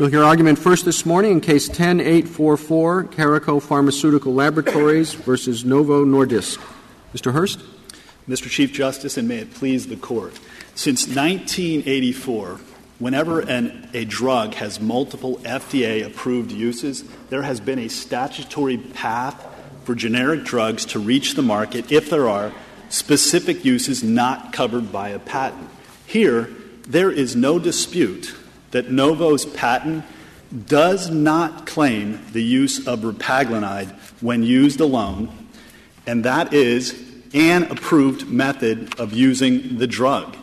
We'll hear argument first this morning in Case 10844, Caraco Pharmaceutical Laboratories versus Novo Nordisk. Mr. Hurst? Mr. Chief Justice, and may it please the Court. Since 1984, whenever an, a drug has multiple FDA approved uses, there has been a statutory path for generic drugs to reach the market if there are specific uses not covered by a patent. Here, there is no dispute that Novo's patent does not claim the use of repaglinide when used alone, and that is an approved method of using the drug.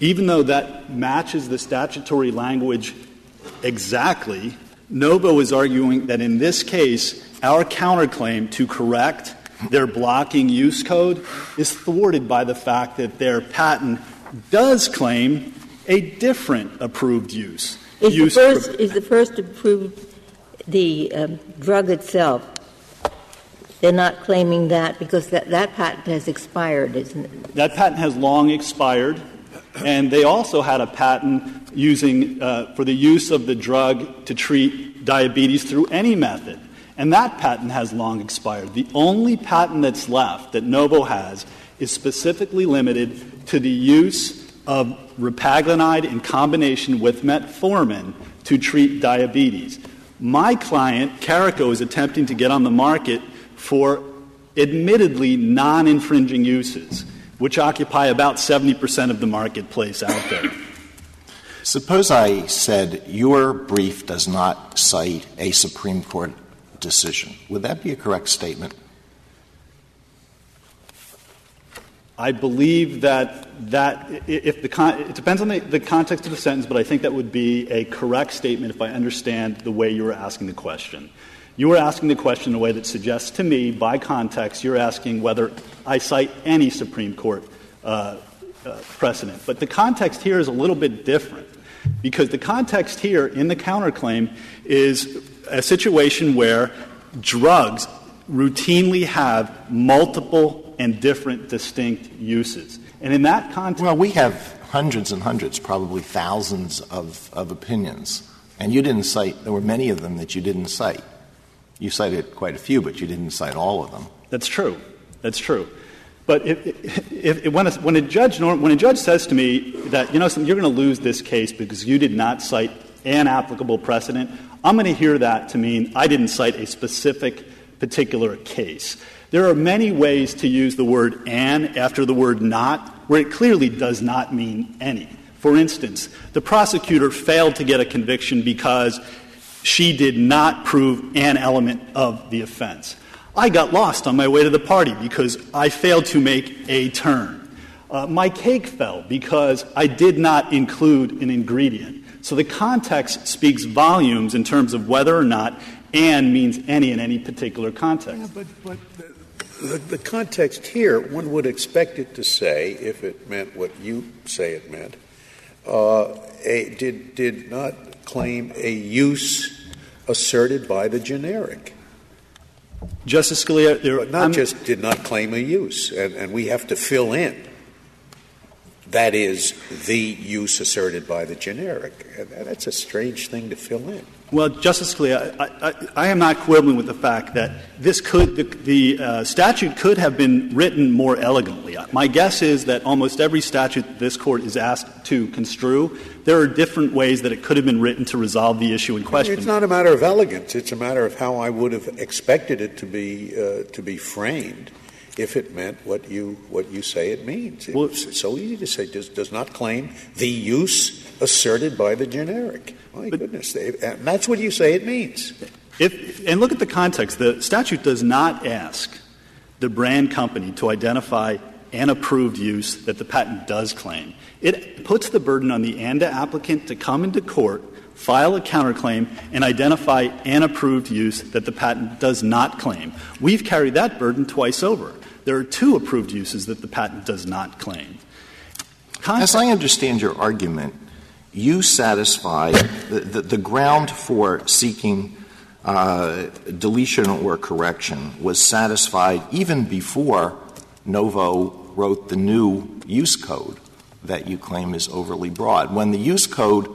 Even though that matches the statutory language exactly, Novo is arguing that in this case, our counterclaim to correct their blocking use code is thwarted by the fact that their patent does claim a different approved use. Is, use the, first, is the first approved the um, drug itself? They're not claiming that because that, that patent has expired, isn't it? That patent has long expired, and they also had a patent using uh, for the use of the drug to treat diabetes through any method. And that patent has long expired. The only patent that's left that Novo has is specifically limited to the use of repaglinide in combination with metformin to treat diabetes. My client, Caraco, is attempting to get on the market for admittedly non infringing uses, which occupy about 70% of the marketplace out there. Suppose I said your brief does not cite a Supreme Court decision. Would that be a correct statement? I believe that that if the con- it depends on the, the context of the sentence, but I think that would be a correct statement if I understand the way you were asking the question. You were asking the question in a way that suggests to me, by context, you're asking whether I cite any Supreme Court uh, uh, precedent. But the context here is a little bit different because the context here in the counterclaim is a situation where drugs routinely have multiple and different distinct uses. And in that context. Well, we have hundreds and hundreds, probably thousands of, of opinions. And you didn't cite, there were many of them that you didn't cite. You cited quite a few, but you didn't cite all of them. That's true. That's true. But if, if, if, when, a, when, a judge, when a judge says to me that, you know, you're going to lose this case because you did not cite an applicable precedent, I'm going to hear that to mean I didn't cite a specific particular case. There are many ways to use the word an after the word not where it clearly does not mean any. For instance, the prosecutor failed to get a conviction because she did not prove an element of the offense. I got lost on my way to the party because I failed to make a turn. Uh, my cake fell because I did not include an ingredient. So the context speaks volumes in terms of whether or not and means any in any particular context. Yeah, but, but the, the, context here, one would expect it to say, if it meant what you say it meant, uh, a, did, did not claim a use asserted by the generic. Justice Scalia, there, not I'm, just did not claim a use, and, and we have to fill in. That is the use asserted by the generic. That's a strange thing to fill in. Well, Justice Scalia, I, I, I, am not quibbling with the fact that this could, the, the uh, statute could have been written more elegantly. My guess is that almost every statute this Court is asked to construe, there are different ways that it could have been written to resolve the issue in question. It's not a matter of elegance. It's a matter of how I would have expected it to be, uh, to be framed if it meant what you, what you say it means. It's well, so easy to say does, does not claim the use asserted by the generic. My but, goodness, and that's what you say it means. If, and look at the context. The statute does not ask the brand company to identify an approved use that the patent does claim. It puts the burden on the ANDA applicant to come into court, file a counterclaim, and identify an approved use that the patent does not claim. We've carried that burden twice over. There are two approved uses that the patent does not claim. Context. As I understand your argument, you satisfy the, the, ground for seeking uh, deletion or correction was satisfied even before Novo wrote the new use code that you claim is overly broad. When the use code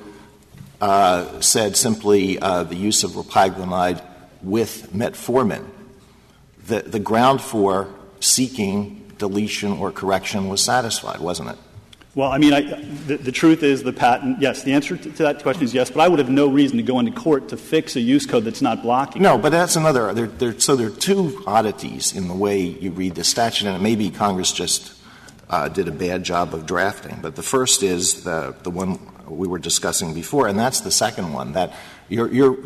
uh, said simply uh, the use of repaglinide with metformin, the, the ground for seeking deletion or correction was satisfied, wasn't it? Well, I mean, I, the, the, truth is the patent, yes, the answer to, that question is yes, but I would have no reason to go into court to fix a use code that's not blocking. No, but that's another. There, there, so there are two oddities in the way you read the statute, and maybe Congress just uh, did a bad job of drafting. But the first is the, the one we were discussing before, and that's the second one that your, your,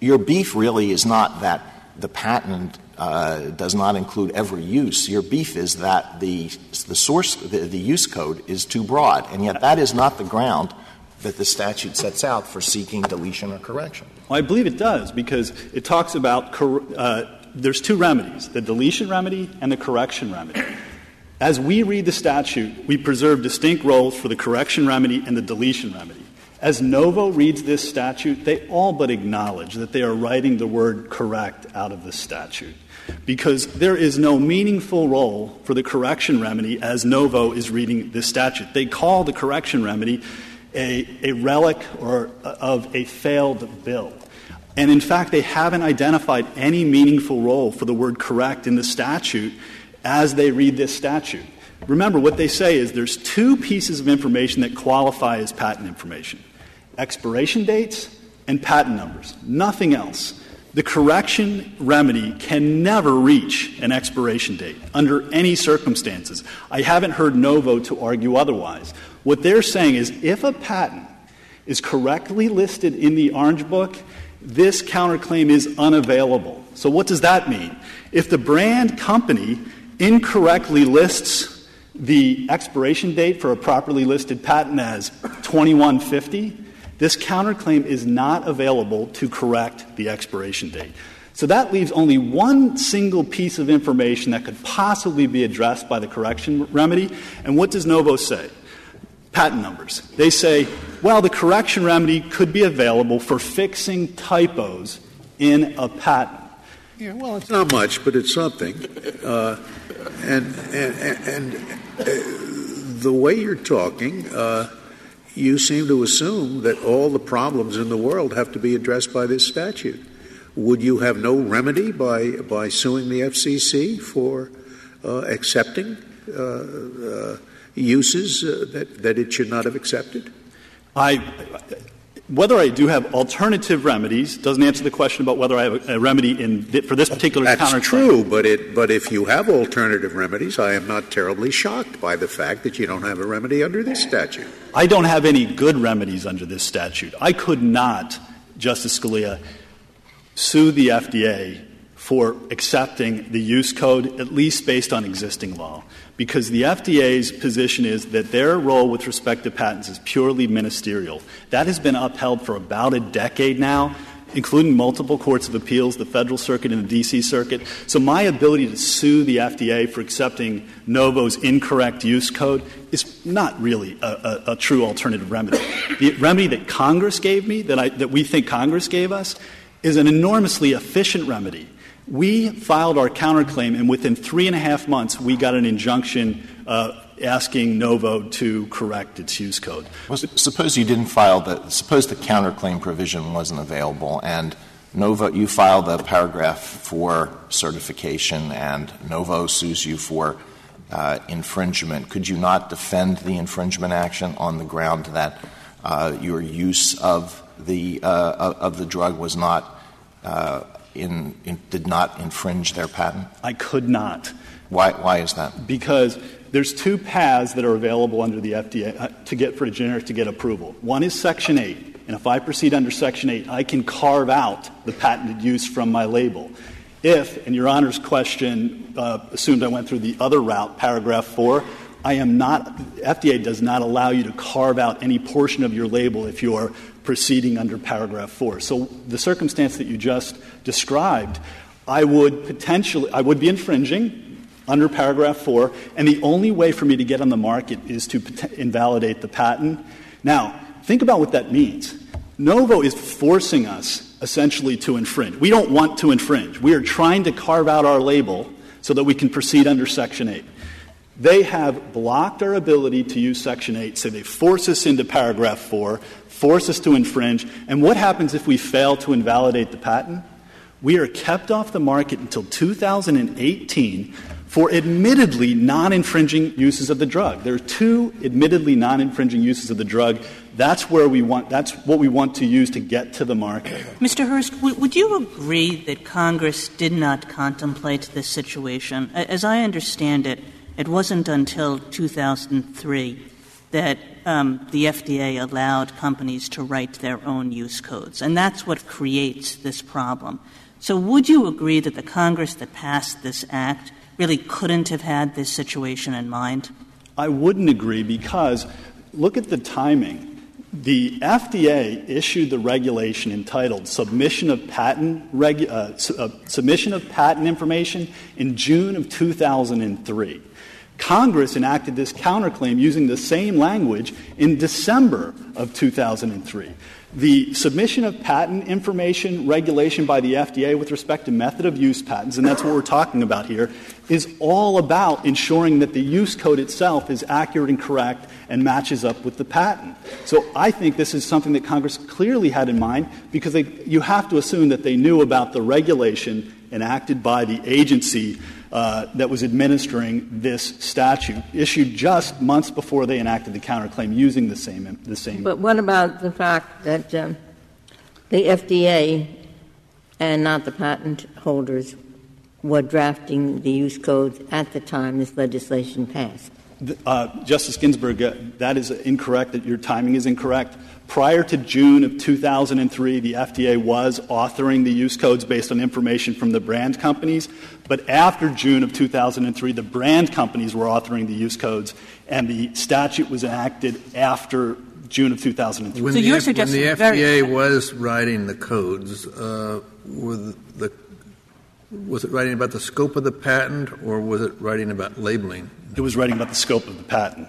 your beef really is not that the patent does not include every use. Your beef is that the, the source, the, use code is too broad, and yet that is not the ground that the statute sets out for seeking deletion or correction. Well, I believe it does because it talks about uh, there's two remedies the deletion remedy and the correction remedy. As we read the statute, we preserve distinct roles for the correction remedy and the deletion remedy. As Novo reads this statute, they all but acknowledge that they are writing the word correct out of the statute because there is no meaningful role for the correction remedy as Novo is reading this statute. They call the correction remedy a, a relic or uh, of a failed bill. And in fact, they haven't identified any meaningful role for the word correct in the statute as they read this statute. Remember, what they say is there's two pieces of information that qualify as patent information expiration dates and patent numbers, nothing else. The correction remedy can never reach an expiration date under any circumstances. I haven't heard Novo to argue otherwise. What they're saying is if a patent is correctly listed in the Orange Book, this counterclaim is unavailable. So, what does that mean? If the brand company incorrectly lists the expiration date for a properly listed patent as 2150, this counterclaim is not available to correct the expiration date. So that leaves only one single piece of information that could possibly be addressed by the correction remedy. And what does Novo say? Patent numbers. They say, well, the correction remedy could be available for fixing typos in a patent. Yeah, well, it's not much, but it's something. Uh, and and, and, uh, the way you're talking, uh, you seem to assume that all the problems in the world have to be addressed by this statute. Would you have no remedy by, by suing the FCC for uh, accepting uh, uh, uses uh, that, that it should not have accepted? I, whether I do have alternative remedies doesn't answer the question about whether I have a, a remedy in for this particular That's counterclaim. true, but it but if you have alternative remedies, I am not terribly shocked by the fact that you don't have a remedy under this statute. I don't have any good remedies under this statute. I could not, Justice Scalia, sue the FDA for accepting the use code, at least based on existing law because the FDA's position is that their role with respect to patents is purely ministerial. That has been upheld for about a decade now, including multiple courts of appeals, the Federal Circuit and the D.C. Circuit. So my ability to sue the FDA for accepting Novo's incorrect use code is not really a, a, a true alternative remedy. The remedy that Congress gave me, that, I, that we think Congress gave us, is an enormously efficient remedy we filed our counterclaim, and within three and a half months, we got an injunction uh, asking Novo to correct its use code. Well, suppose you didn't file the suppose the counterclaim provision wasn't available, and Novo you file the paragraph four certification, and Novo sues you for uh, infringement. Could you not defend the infringement action on the ground that uh, your use of the uh, of the drug was not uh, in, in, did not infringe their patent? I could not. Why, why is that? Because there's two paths that are available under the FDA uh, to get for a generic to get approval. One is Section 8, and if I proceed under Section 8, I can carve out the patented use from my label. If, and Your Honor's question uh, assumed I went through the other route, paragraph 4, I am not, FDA does not allow you to carve out any portion of your label if you're proceeding under paragraph 4. So the circumstance that you just described, I would potentially, I would be infringing under paragraph 4, and the only way for me to get on the market is to invalidate the patent. Now, think about what that means. Novo is forcing us essentially to infringe. We don't want to infringe. We are trying to carve out our label so that we can proceed under Section 8. They have blocked our ability to use Section 8, so they force us into paragraph 4, force us to infringe. And what happens if we fail to invalidate the patent? We are kept off the market until 2018 for admittedly non infringing uses of the drug. There are two admittedly non infringing uses of the drug. That's where we want, that's what we want to use to get to the market. Mr. Hurst, w- would you agree that Congress did not contemplate this situation? As I understand it, it wasn't until 2003 that um, the FDA allowed companies to write their own use codes, and that's what creates this problem. So, would you agree that the Congress that passed this act really couldn't have had this situation in mind? I wouldn't agree because look at the timing. The FDA issued the regulation entitled Submission of Patent, Regu- uh, su- uh, Submission of Patent Information in June of 2003. Congress enacted this counterclaim using the same language in December of 2003. The submission of patent information regulation by the FDA with respect to method of use patents, and that's what we're talking about here, is all about ensuring that the use code itself is accurate and correct and matches up with the patent. So I think this is something that Congress clearly had in mind because they, you have to assume that they knew about the regulation enacted by the agency that was administering this statute, issued just months before they enacted the counterclaim using the same. The same. But what about the fact that um, the FDA and not the patent holders were drafting the use codes at the time this legislation passed? Uh, Justice Ginsburg, uh, that is incorrect, that your timing is incorrect. Prior to June of 2003, the FDA was authoring the use codes based on information from the brand companies. But after June of 2003, the brand companies were authoring the use codes, and the statute was enacted after June of 2003. When, so the, you're F- when the FDA was writing the codes, uh, were the, was it writing about the scope of the patent, or was it writing about labeling? It was writing about the scope of the patent.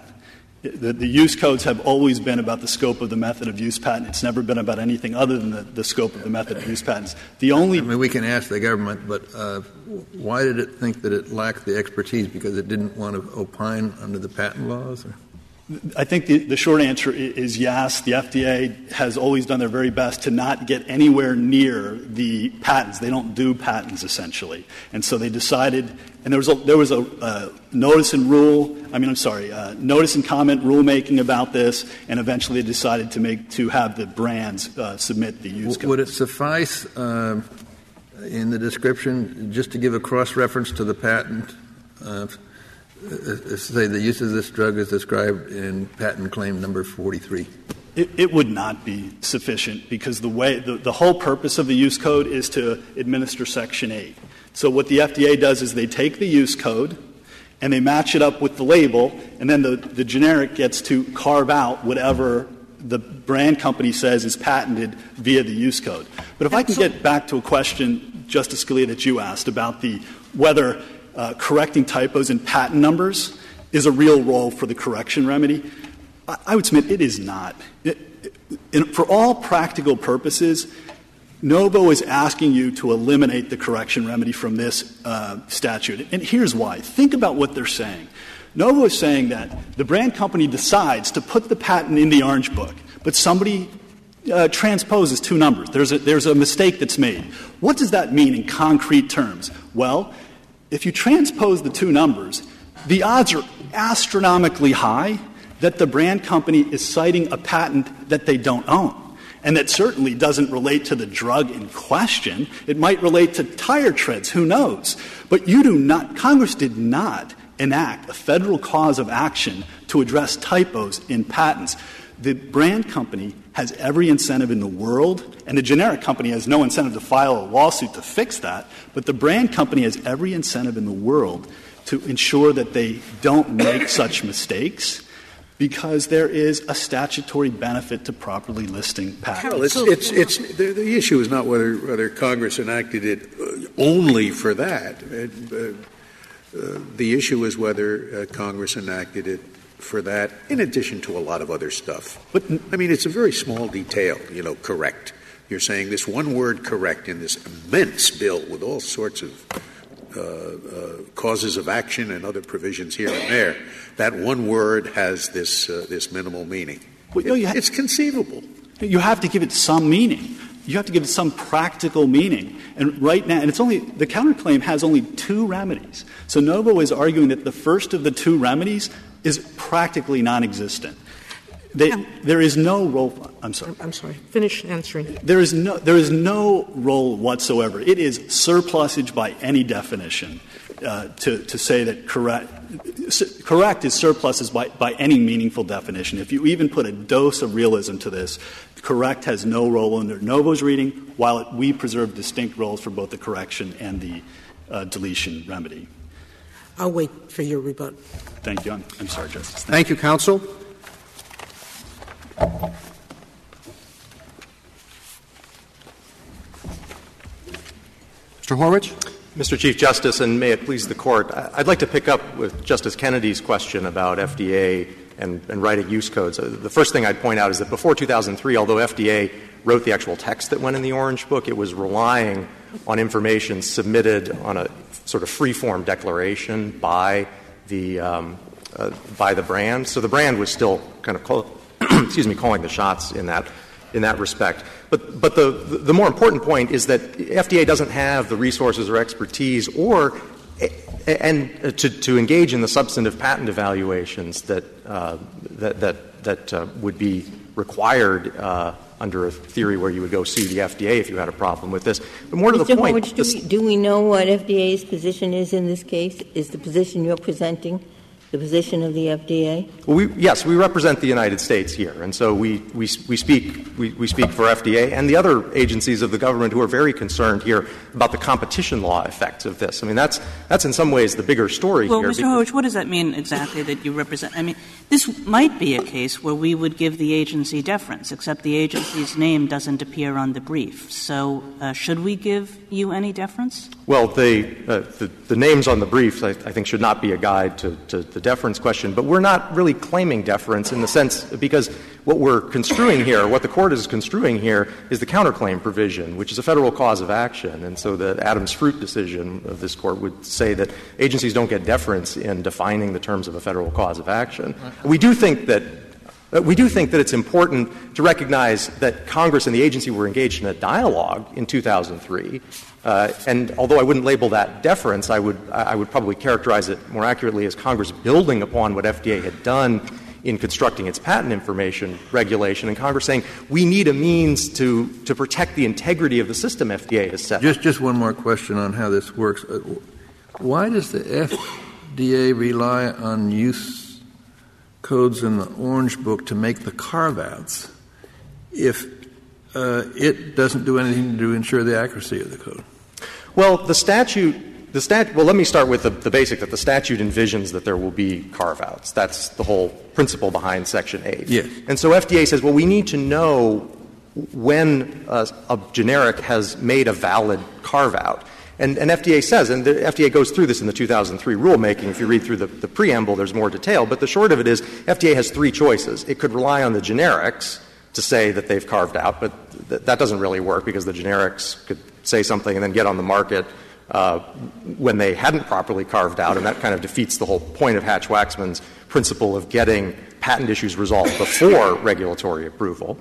The, the, use codes have always been about the scope of the method of use patent. It's never been about anything other than the, the scope of the method of use patents. The only I mean, we can ask the government, but uh, why did it think that it lacked the expertise? Because it didn't want to opine under the patent laws? Or? I think the, the, short answer is yes. The FDA has always done their very best to not get anywhere near the patents. They don't do patents, essentially. And so they decided, and there was a, there was a uh, notice and rule, I mean, I'm sorry, uh, notice and comment rulemaking about this, and eventually they decided to, make, to have the brands uh, submit the use code. Would it suffice uh, in the description just to give a cross reference to the patent? Say the use of this drug is described in patent claim number 43? It, it would not be sufficient because the way the, the whole purpose of the use code is to administer Section 8. So what the FDA does is they take the use code and they match it up with the label, and then the, the generic gets to carve out whatever the brand company says is patented via the use code. But if I can get back to a question, Justice Scalia, that you asked about the whether uh, correcting typos in patent numbers is a real role for the correction remedy. I, I would submit it is not. It, it, for all practical purposes, Novo is asking you to eliminate the correction remedy from this uh, statute. And here's why. Think about what they're saying. Novo is saying that the brand company decides to put the patent in the Orange Book, but somebody uh, transposes two numbers. There's a, there's a mistake that's made. What does that mean in concrete terms? Well, if you transpose the two numbers, the odds are astronomically high that the brand company is citing a patent that they don't own. And that certainly doesn't relate to the drug in question. It might relate to tire treads, who knows? But you do not, Congress did not enact a federal cause of action to address typos in patents. The brand company has every incentive in the world, and the generic company has no incentive to file a lawsuit to fix that, but the brand company has every incentive in the world to ensure that they don't make such mistakes because there is a statutory benefit to properly listing patents. Well, it's, it's, it's, the, the, issue is not whether, whether Congress enacted it uh, only for that. It, uh, uh, the issue is whether uh, Congress enacted it for that, in addition to a lot of other stuff. But I mean, it's a very small detail, you know, correct. You're saying this one word correct in this immense bill with all sorts of uh, uh, causes of action and other provisions here and there, that one word has this, uh, this minimal meaning. Well, it, ha- it's conceivable. You have to give it some meaning. You have to give it some practical meaning. And right now, and it's only, the counterclaim has only two remedies. So Novo is arguing that the first of the two remedies is practically non existent. They, there is no role. I'm sorry. I'm sorry. Finish answering. There is no. There is no role whatsoever. It is surplusage by any definition uh, to to say that correct. Correct is surplusage by, by any meaningful definition. If you even put a dose of realism to this, correct has no role in under Novo's reading, while it, we preserve distinct roles for both the correction and the uh, deletion remedy. I'll wait for your rebuttal. Thank you. I'm, I'm sorry, Justice. Thank, Thank you, counsel. Mr. Horwich? Mr. Chief Justice, and may it please the Court, I'd like to pick up with Justice Kennedy's question about FDA and, and writing use codes. Uh, the first thing I'd point out is that before 2003, although FDA wrote the actual text that went in the Orange Book, it was relying on information submitted on a sort of free-form declaration by the um, uh, by the brand. So the brand was still kind of call, excuse me calling the shots in that in that respect. But but the the more important point is that FDA doesn't have the resources or expertise or and uh, to, to engage in the substantive patent evaluations that uh, that that, that uh, would be required uh, under a theory where you would go sue the FDA if you had a problem with this. But more to Mr. the point, Horwich, do, we, do we know what FDA's position is in this case? Is the position you're presenting the position of the FDA? Well, we, yes, we represent the United States here, and so we, we, we, speak, we, we speak for FDA and the other agencies of the government who are very concerned here about the competition law effects of this. I mean, that's, that's in some ways the bigger story well, here. Well, Mr. Horwich, what does that mean exactly that you represent? I mean, this might be a case where we would give the agency deference, except the agency's name doesn't appear on the brief. So uh, should we give you any deference? Well, the, uh, the, the, names on the brief, I, I, think, should not be a guide to, to the deference question. But we're not really claiming deference in the sense because what we're construing here, what the court is construing here, is the counterclaim provision, which is a federal cause of action. And so the Adams Fruit decision of this court would say that agencies don't get deference in defining the terms of a federal cause of action. We do think that we do think that it's important to recognize that Congress and the agency were engaged in a dialogue in 2003. Uh, and although I wouldn't label that deference, I would, I would probably characterize it more accurately as Congress building upon what FDA had done in constructing its patent information regulation, and Congress saying we need a means to, to protect the integrity of the system FDA has set. Just, just one more question on how this works. Uh, why does the FDA rely on use codes in the Orange Book to make the carve outs if uh, it doesn't do anything to ensure the accuracy of the code? Well, the statute the stat, well, let me start with the, the, basic that the statute envisions that there will be carve outs. That's the whole principle behind Section 8. Yes. And so FDA says, well, we need to know when a, a generic has made a valid carve out. And, and, FDA says, and the FDA goes through this in the 2003 rulemaking. If you read through the, the preamble, there's more detail. But the short of it is, FDA has three choices. It could rely on the generics to say that they've carved out, but th- that doesn't really work because the generics could say something and then get on the market uh, when they hadn't properly carved out, and that kind of defeats the whole point of Hatch Waxman's principle of getting patent issues resolved before regulatory approval.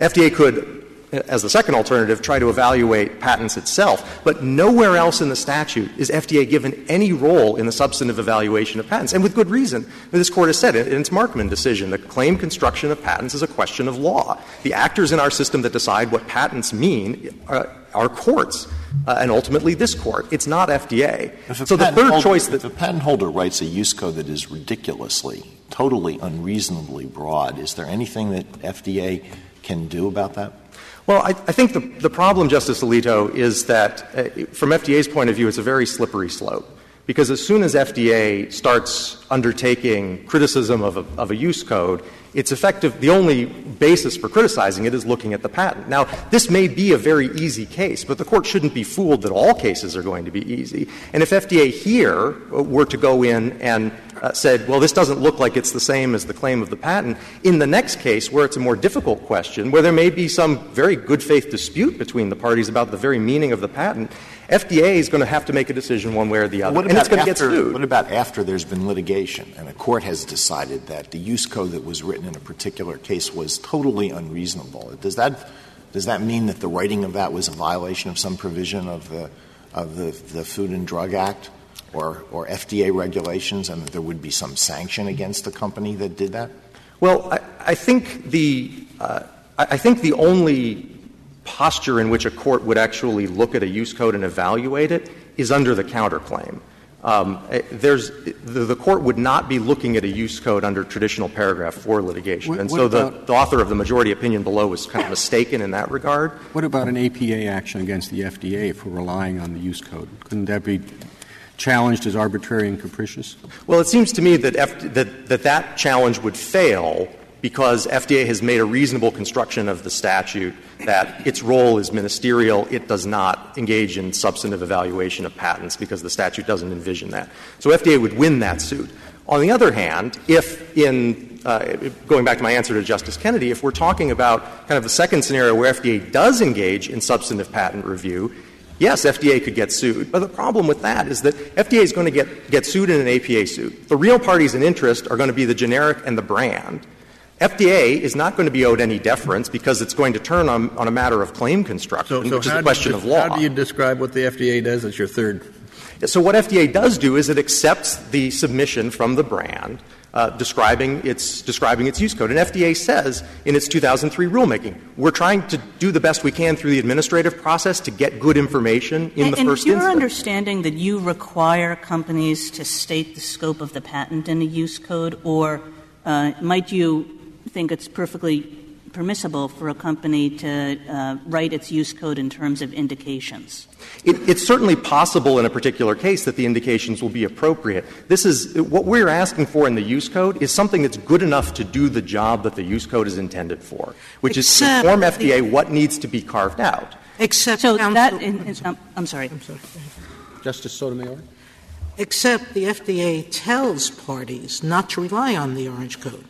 FDA could, as the second alternative, try to evaluate patents itself, but nowhere else in the statute is FDA given any role in the substantive evaluation of patents, and with good reason. This Court has said in its Markman decision that claim construction of patents is a question of law. The actors in our system that decide what patents mean are, are courts uh, and ultimately this court. It's not FDA. So the third choice that if a patent holder writes a use code that is ridiculously, totally unreasonably broad, is there anything that FDA can do about that? Well, I, I think the, the problem, Justice Alito, is that uh, from FDA's point of view, it's a very slippery slope. Because as soon as FDA starts undertaking criticism of a, of a use code, it's effective. The only basis for criticizing it is looking at the patent. Now, this may be a very easy case, but the Court shouldn't be fooled that all cases are going to be easy. And if FDA here were to go in and uh, said, well, this doesn't look like it's the same as the claim of the patent, in the next case, where it's a more difficult question, where there may be some very good faith dispute between the parties about the very meaning of the patent, FDA is going to have to make a decision one way or the other. What and it's going after, to get sued. What about after there's been litigation and a court has decided that the use code that was written in a particular case was totally unreasonable? Does that, does that mean that the writing of that was a violation of some provision of the, of the, the Food and Drug Act? or, or FDA regulations and that there would be some sanction against the company that did that? Well, I, I think the uh, I think the only posture in which a court would actually look at a use code and evaluate it is under the counterclaim. Um, there's the, court would not be looking at a use code under traditional paragraph four litigation, what, and so the, the, author of the majority opinion below was kind of mistaken in that regard. What about an APA action against the FDA for relying on the use code? Couldn't that be challenged as arbitrary and capricious? Well, it seems to me that, F- that, that that challenge would fail because FDA has made a reasonable construction of the statute that its role is ministerial. It does not engage in substantive evaluation of patents because the statute doesn't envision that. So FDA would win that suit. On the other hand, if in uh, going back to my answer to Justice Kennedy, if we're talking about kind of the second scenario where FDA does engage in substantive patent review, Yes, FDA could get sued, but the problem with that is that FDA is going to get, get sued in an APA suit. The real parties in interest are going to be the generic and the brand. FDA is not going to be owed any deference because it's going to turn on, on a matter of claim construction, so, so which is a question you, of law. How do you describe what the FDA does? as your third. So what FDA does do is it accepts the submission from the brand uh, describing its describing its use code. And FDA says in its 2003 rulemaking, we're trying to do the best we can through the administrative process to get good information in and, the first and your instance. understanding that you require companies to state the scope of the patent in a use code, or uh, might you think it's perfectly permissible for a company to uh, write its use code in terms of indications? It, it's certainly possible in a particular case that the indications will be appropriate. This is what we're asking for in the use code is something that's good enough to do the job that the use code is intended for, which Except is to inform FDA what needs to be carved out. Except so that in, in, um, I'm sorry. I'm sorry. Justice Sotomayor. Except the FDA tells parties not to rely on the Orange Code.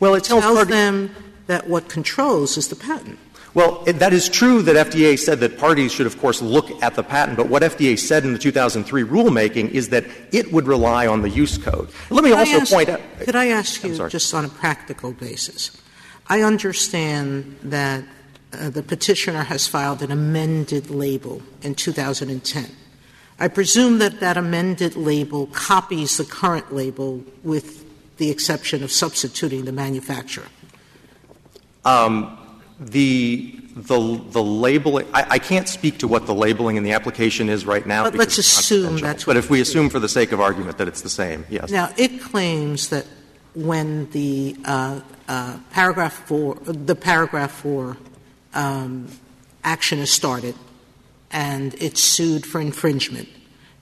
Well, it tells, them that what controls is the patent. Well, it, that is true that FDA said that parties should, of course, look at the patent, but what FDA said in the 2003 rulemaking is that it would rely on the use code. Let me could also ask, point out. Could I ask you, just on a practical basis? I understand that uh, the petitioner has filed an amended label in 2010. I presume that that amended label copies the current label with the exception of substituting the manufacturer. Um, the the the labeling I, I, can't speak to what the labeling in the application is right now. But let's assume that's But if we assume for the sake of argument that it's the same, yes. Now it claims that when the uh, uh, paragraph four the paragraph four um, action is started and it's sued for infringement,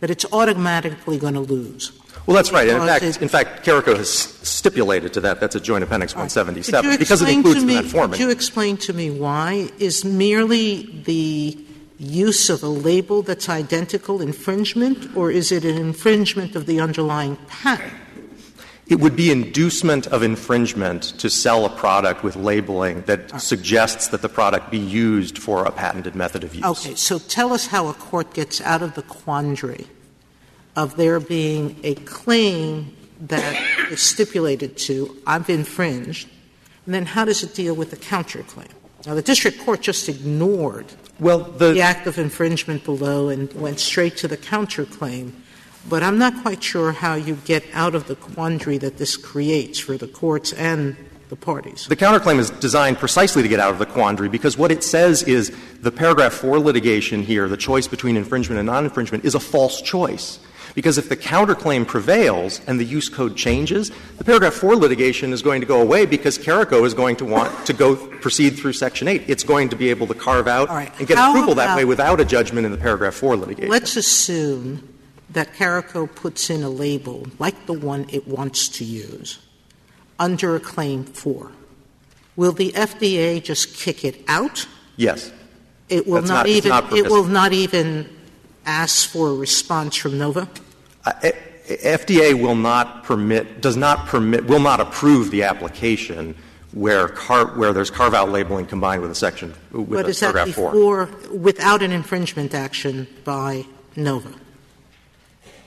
that it's automatically going to lose. Well, that's right. In fact, in fact, Caraco has stipulated to that. That's a Joint Appendix 177 because it includes the metformin. Could you explain to me why is merely the use of a label that's identical infringement, or is it an infringement of the underlying patent? It would be inducement of infringement to sell a product with labeling that suggests that the product be used for a patented method of use. Okay, so tell us how a court gets out of the quandary of there being a claim that is stipulated to, I've infringed, and then how does it deal with the counterclaim? Now, the district court just ignored well, the, the act of infringement below and went straight to the counterclaim. But I'm not quite sure how you get out of the quandary that this creates for the courts and the parties. The counterclaim is designed precisely to get out of the quandary because what it says is the paragraph 4 litigation here, the choice between infringement and non infringement, is a false choice. Because if the counterclaim prevails and the use code changes, the paragraph 4 litigation is going to go away because Caraco is going to want to go proceed through Section 8. It's going to be able to carve out right. and get How approval that way without a judgment in the paragraph 4 litigation. Let's assume that Caraco puts in a label like the one it wants to use under a claim for, will the FDA just kick it out? Yes. It will That's not, not- even not it will not even ask for a response from Novo? Uh, FDA will not permit, does not permit, will not approve the application where car, where there's carve-out labeling combined with a section, with But a is that paragraph four. before, without an infringement action by Novo?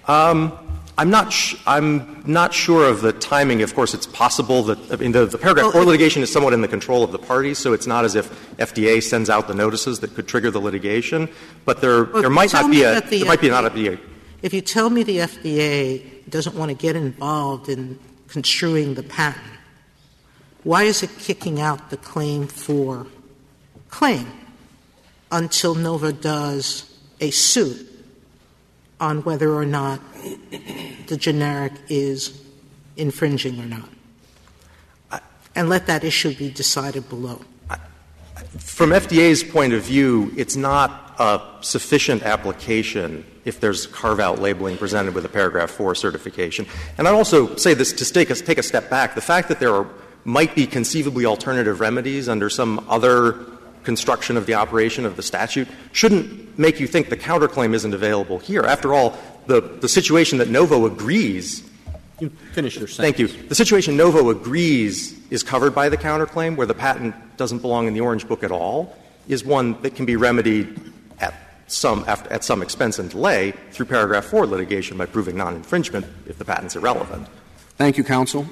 Um, I'm not. Sh- I'm not sure of the timing. Of course, it's possible that I mean, the, paragraph four litigation is somewhat in the control of the parties, so it's not as if FDA sends out the notices that could trigger the litigation. But there, might not be a. the There might not be a. If you tell me the FDA doesn't want to get involved in construing the patent, why is it kicking out the claim for claim until Novo does a suit on whether or not the generic is infringing or not? And let that issue be decided below. From FDA's point of view, it's not a sufficient application if there's carve-out labeling presented with a paragraph 4 certification. And I'd also say this to take a, step back. The fact that there might be conceivably alternative remedies under some other construction of the operation of the statute shouldn't make you think the counterclaim isn't available here. After all, the, the situation that Novo agrees You finish your sentence. Thank you. The situation Novo agrees is covered by the counterclaim, where the patent doesn't belong in the Orange Book at all, is one that can be remedied at some, after, at some expense and delay through paragraph 4 litigation by proving non-infringement if the patent's irrelevant. Thank you, counsel.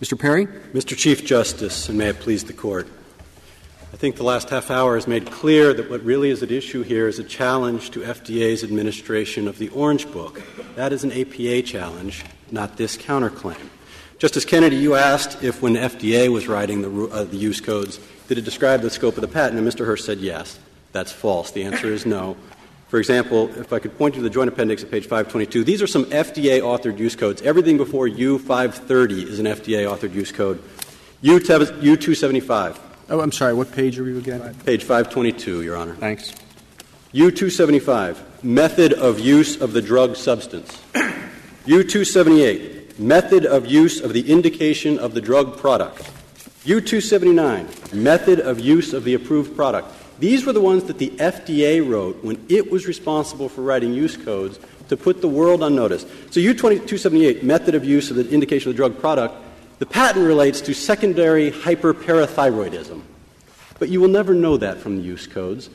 Mr. Perry? Mr. Chief Justice, and may it please the Court. I think the last half hour has made clear that what really is at issue here is a challenge to FDA's administration of the Orange Book. That is an APA challenge, not this counterclaim. Justice Kennedy, you asked if when FDA was writing the, uh, the use codes, did it describe the scope of the patent? And Mr. Hurst said yes. That's false. The answer is no. For example, if I could point you to the joint appendix at page 522, these are some FDA authored use codes. Everything before U530 is an FDA authored use code. U2- U275, Oh, I'm sorry. What page are you again? page 522, Your Honor. Thanks. U275, method of use of the drug substance. U278, method of use of the indication of the drug product. U279, method of use of the approved product. These were the ones that the FDA wrote when it was responsible for writing use codes to put the world on notice. So U278, method of use of the indication of the drug product, the patent relates to secondary hyperparathyroidism. But you will never know that from the use codes.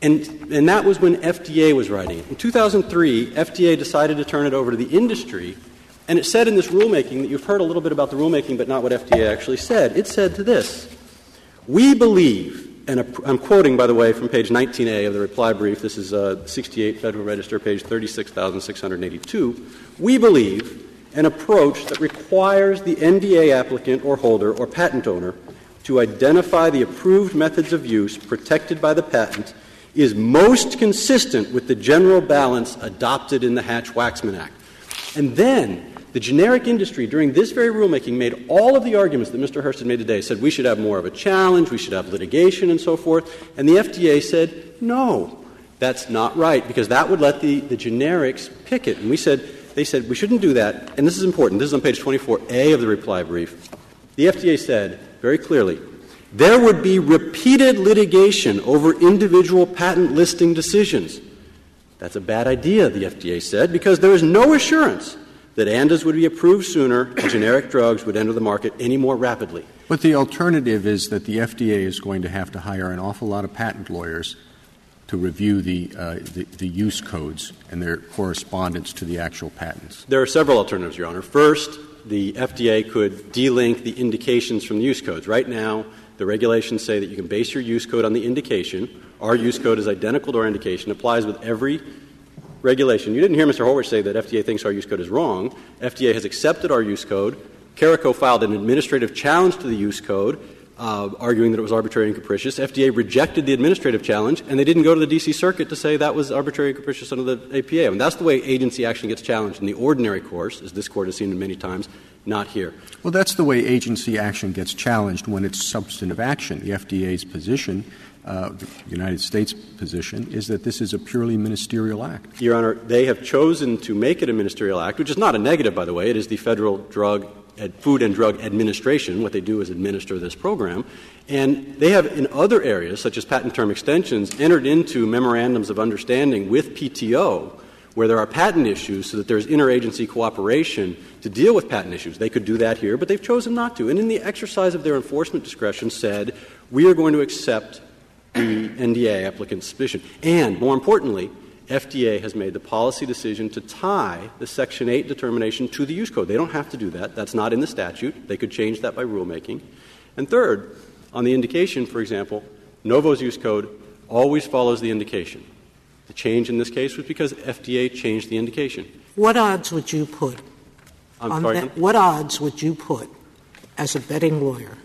And, and that was when FDA was writing it. In 2003, FDA decided to turn it over to the industry, and it said in this rulemaking that you've heard a little bit about the rulemaking, but not what FDA actually said. It said to this We believe, and I'm quoting, by the way, from page 19A of the reply brief, this is uh, 68 Federal Register, page 36,682. We believe an approach that requires the NDA applicant or holder or patent owner to identify the approved methods of use protected by the patent is most consistent with the general balance adopted in the Hatch Waxman Act. And then the generic industry, during this very rulemaking, made all of the arguments that Mr. Hurst had made today, said we should have more of a challenge, we should have litigation, and so forth. And the FDA said, no, that's not right, because that would let the, the generics pick it. And we said, they said, we shouldn't do that. And this is important. This is on page 24A of the reply brief. The FDA said very clearly, there would be repeated litigation over individual patent listing decisions. That's a bad idea, the FDA said, because there is no assurance that ANDAs would be approved sooner and generic drugs would enter the market any more rapidly. But the alternative is that the FDA is going to have to hire an awful lot of patent lawyers to review the, uh, the, the use codes and their correspondence to the actual patents. There are several alternatives, Your Honor. First, the FDA could delink the indications from the use codes. Right now, the regulations say that you can base your use code on the indication. Our use code is identical to our indication, applies with every regulation. You didn't hear Mr. Horwich say that FDA thinks our use code is wrong. FDA has accepted our use code. Caraco filed an administrative challenge to the use code, uh, arguing that it was arbitrary and capricious. FDA rejected the administrative challenge, and they didn't go to the D.C. Circuit to say that was arbitrary and capricious under the APA. And that's the way agency action gets challenged in the ordinary course, as this Court has seen many times. not here. Well, that's the way agency action gets challenged when it's substantive action. The FDA's position, Uh, the United States position, is that this is a purely ministerial act. Your Honor, they have chosen to make it a ministerial act, which is not a negative, by the way. It is the Federal Drug Food and Drug Administration. What they do is administer this program. And they have, in other areas, such as patent term extensions, entered into memorandums of understanding with PTO where there are patent issues so that there's interagency cooperation to deal with patent issues. They could do that here, but they've chosen not to. And in the exercise of their enforcement discretion said, we are going to accept the NDA applicant's submission. And more importantly, FDA has made the policy decision to tie the Section 8 determination to the use code. They don't have to do that. That's not in the statute. They could change that by rulemaking. And third, on the indication, for example, Novo's use code always follows the indication. The change in this case was because FDA changed the indication. What odds would you put? I'm sorry, that, what odds would you put as a betting lawyer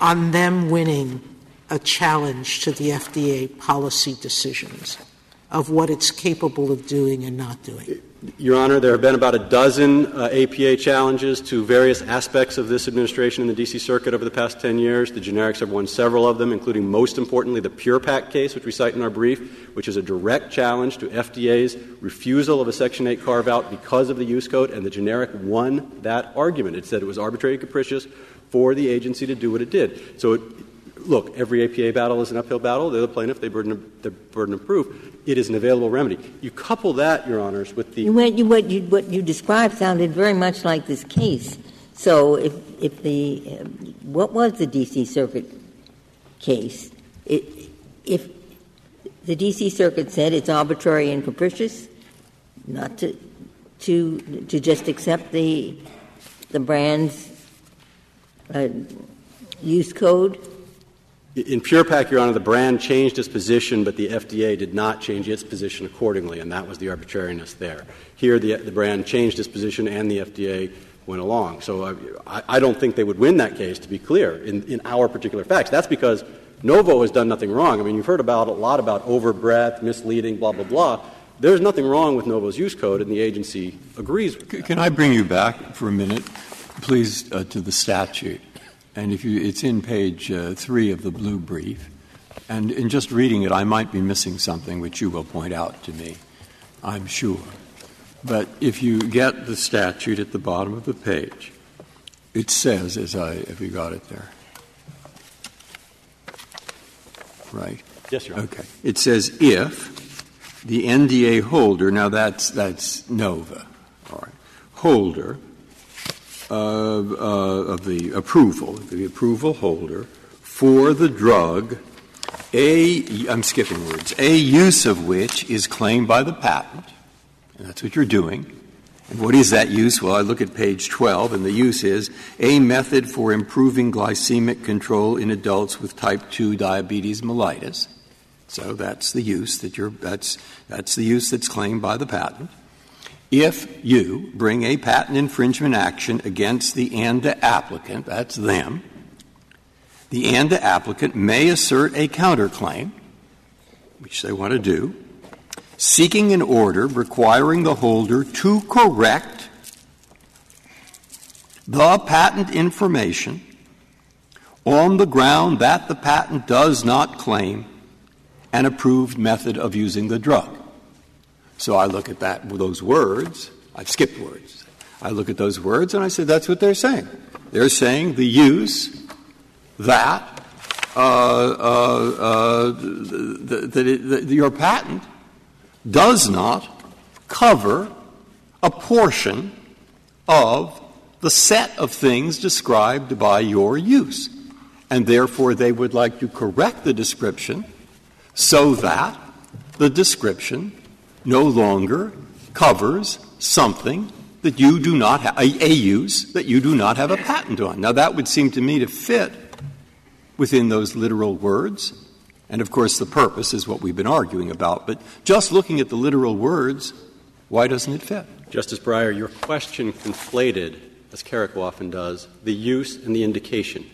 on them winning a challenge to the FDA policy decisions of what it's capable of doing and not doing? Your Honor, there have been about a dozen uh, APA challenges to various aspects of this administration in the D.C. Circuit over the past 10 years. The generics have won several of them, including, most importantly, the Purepac case, which we cite in our brief, which is a direct challenge to FDA's refusal of a Section 8 carve out because of the use code, and the generic won that argument. It said it was arbitrary and capricious for the agency to do what it did. So it, look, every APA battle is an uphill battle. They're the plaintiff, they burden the burden of proof. It is an available remedy. You couple that, Your Honors, with the what you, what you, what you described sounded very much like this case. So if if the uh, what was the D.C. Circuit case? It, if the D.C. Circuit said it's arbitrary and capricious, not to to to just accept the the brand's uh, use code in Purepac, Your Honor, the brand changed its position, but the FDA did not change its position accordingly, and that was the arbitrariness there. Here, the, the brand changed its position, and the FDA went along. So uh, I, I, don't think they would win that case, to be clear, in, in our particular facts. That's because Novo has done nothing wrong. I mean, you've heard about a lot about overbreadth, misleading, blah, blah, blah. There's nothing wrong with Novo's use code, and the agency agrees with. Can I bring you back for a minute, please, uh, to the statute? And if you, it's in page uh, three of the blue brief. And in just reading it, I might be missing something which you will point out to me, I'm sure. But if you get the statute at the bottom of the page, it says, as I, have you got it there? Right? Yes, Your Honor. Okay. It says if the NDA holder, now that's, that's Novo, all right, holder of, uh, of the approval, the approval holder, for the drug, a, I'm skipping words, a use of which is claimed by the patent, and that's what you're doing. And what is that use? Well, I look at page 12, and the use is a method for improving glycemic control in adults with type 2 diabetes mellitus. So that's the use that you're, that's, that's the use that's claimed by the patent if you bring a patent infringement action against the ANDA applicant, that's them, the ANDA applicant may assert a counterclaim, which they want to do, seeking an order requiring the holder to correct the patent information on the ground that the patent does not claim an approved method of using the drug. So I look at that those words. I've skipped words. I look at those words and I say that's what they're saying. They're saying the use that uh, uh, uh, that your patent does not cover a portion of the set of things described by your use. And therefore, they would like to correct the description so that the description no longer covers something that you do not have, a, use that you do not have a patent on. Now, that would seem to me to fit within those literal words. And of course, the purpose is what we've been arguing about. But just looking at the literal words, why doesn't it fit? Justice Breyer, your question conflated, as Caraco often does, the use and the indication.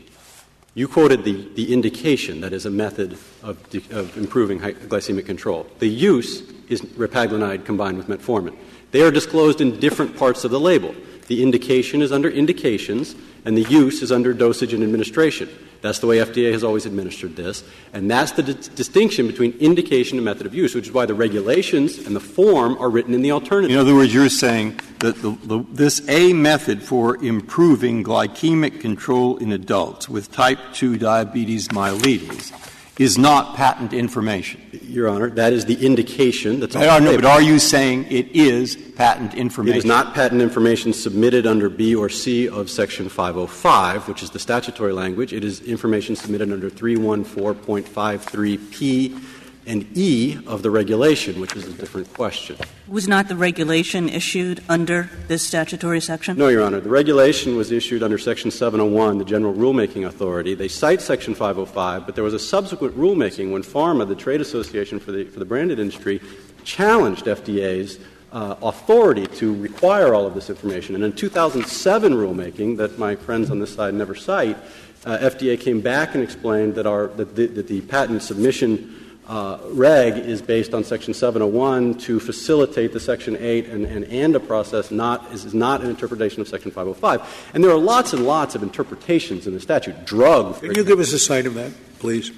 You quoted the, the indication, that is a method of, of improving glycemic control. The use is repaglinide combined with metformin. They are disclosed in different parts of the label. The indication is under indications, and the use is under dosage and administration. That's the way FDA has always administered this. And that's the distinction between indication and method of use, which is why the regulations and the form are written in the alternative. In other words, you're saying that the, the, this A method for improving glycemic control in adults with type 2 diabetes mellitus is not patent information. Your Honor, that is the indication that's on I know, but are you saying it is patent information? It is not patent information submitted under B or C of Section 505, which is the statutory language. It is information submitted under 314.53P and E of the regulation, which is a different question. Was not the regulation issued under this statutory section? No, Your Honor. The regulation was issued under Section 701, the General Rulemaking Authority. They cite Section 505, but there was a subsequent rulemaking when Pharma, the trade association for the, for the branded industry, challenged FDA's uh, authority to require all of this information. And in 2007 rulemaking, that my friends on this side never cite, uh, FDA came back and explained that, our, that, the, that the patent submission Uh, reg is based on Section 701 to facilitate the Section 8 and, and ANDA process, not, is not an interpretation of Section 505. And there are lots and lots of interpretations in the statute. Drug. Can you give us a cite of that, please?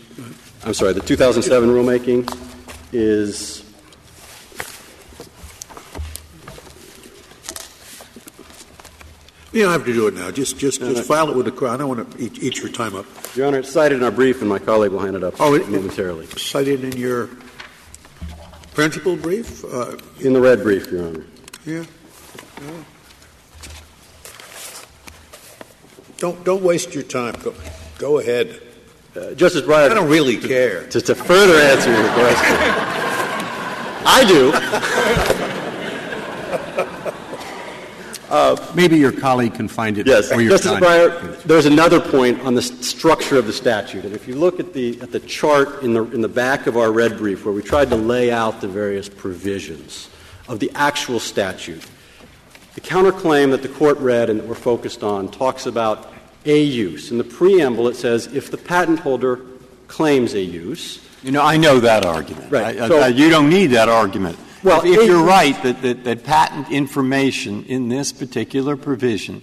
I'm sorry, the 2007 rulemaking is You don't have to do it now. Just, just, just file it with the crowd. I don't want to eat, eat, your time up. Your Honor, it's cited in our brief, and my colleague will hand it up oh, it, momentarily. Cited in your principal brief? Uh, in the red brief, Your Honor. Yeah. yeah. Don't, don't waste your time. Go, go ahead. Uh, Justice Breyer. I don't really care. To, to further answer your question, I do. Uh, Maybe your colleague can find it. Yes, Justice Breyer, there's another point on the structure of the statute. And if you look at the, at the chart in the, in the back of our red brief where we tried to lay out the various provisions of the actual statute, the counterclaim that the court read and that we're focused on talks about a use. In the preamble, it says if the patent holder claims a use. You know, I know that argument. Right. I, so, I, you don't need that argument. Well, if, if you're right that, that, that patent information in this particular provision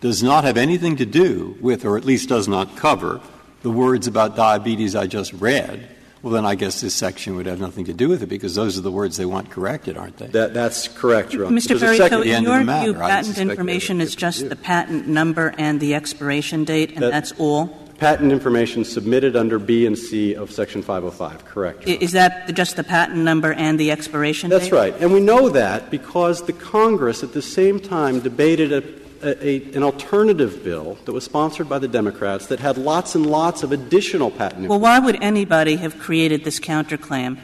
does not have anything to do with, or at least does not cover, the words about diabetes I just read, well, then I guess this section would have nothing to do with it because those are the words they want corrected, aren't they? That, that's correct, Your Honor. Mr. Perry, so in your view, patent information is just the patent number and the expiration date, and that, that's all? Patent information submitted under B and C of Section 505, correct. Is that just the patent number and the expiration date? That's right. And we know that because the Congress at the same time debated a, a, an alternative bill that was sponsored by the Democrats that had lots and lots of additional patent Well, why would anybody have created this counterclaim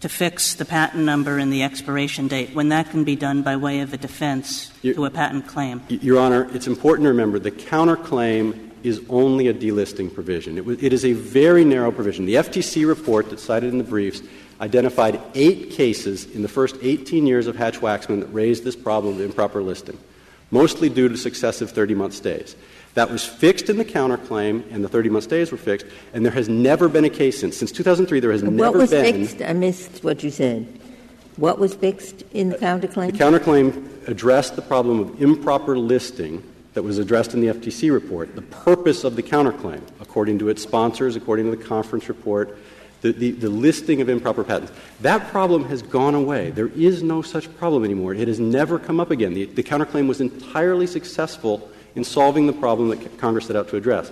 to fix the patent number and the expiration date when that can be done by way of a defense Your, to a patent claim? Your Honor, it's important to remember the counterclaim is only a delisting provision. It, it is a very narrow provision. The FTC report that's cited in the briefs identified eight cases in the first 18 years of Hatch Waxman that raised this problem of improper listing, mostly due to successive 30 month stays. That was fixed in the counterclaim, and the 30 month stays were fixed, and there has never been a case since. Since 2003, there has what never been. What was. Fixed? I missed what you said. What was fixed in the uh, counterclaim? The counterclaim addressed the problem of improper listing that was addressed in the FTC report, the purpose of the counterclaim, according to its sponsors, according to the conference report, the, the, the, listing of improper patents. That problem has gone away. There is no such problem anymore. It has never come up again. The, the counterclaim was entirely successful in solving the problem that Congress set out to address.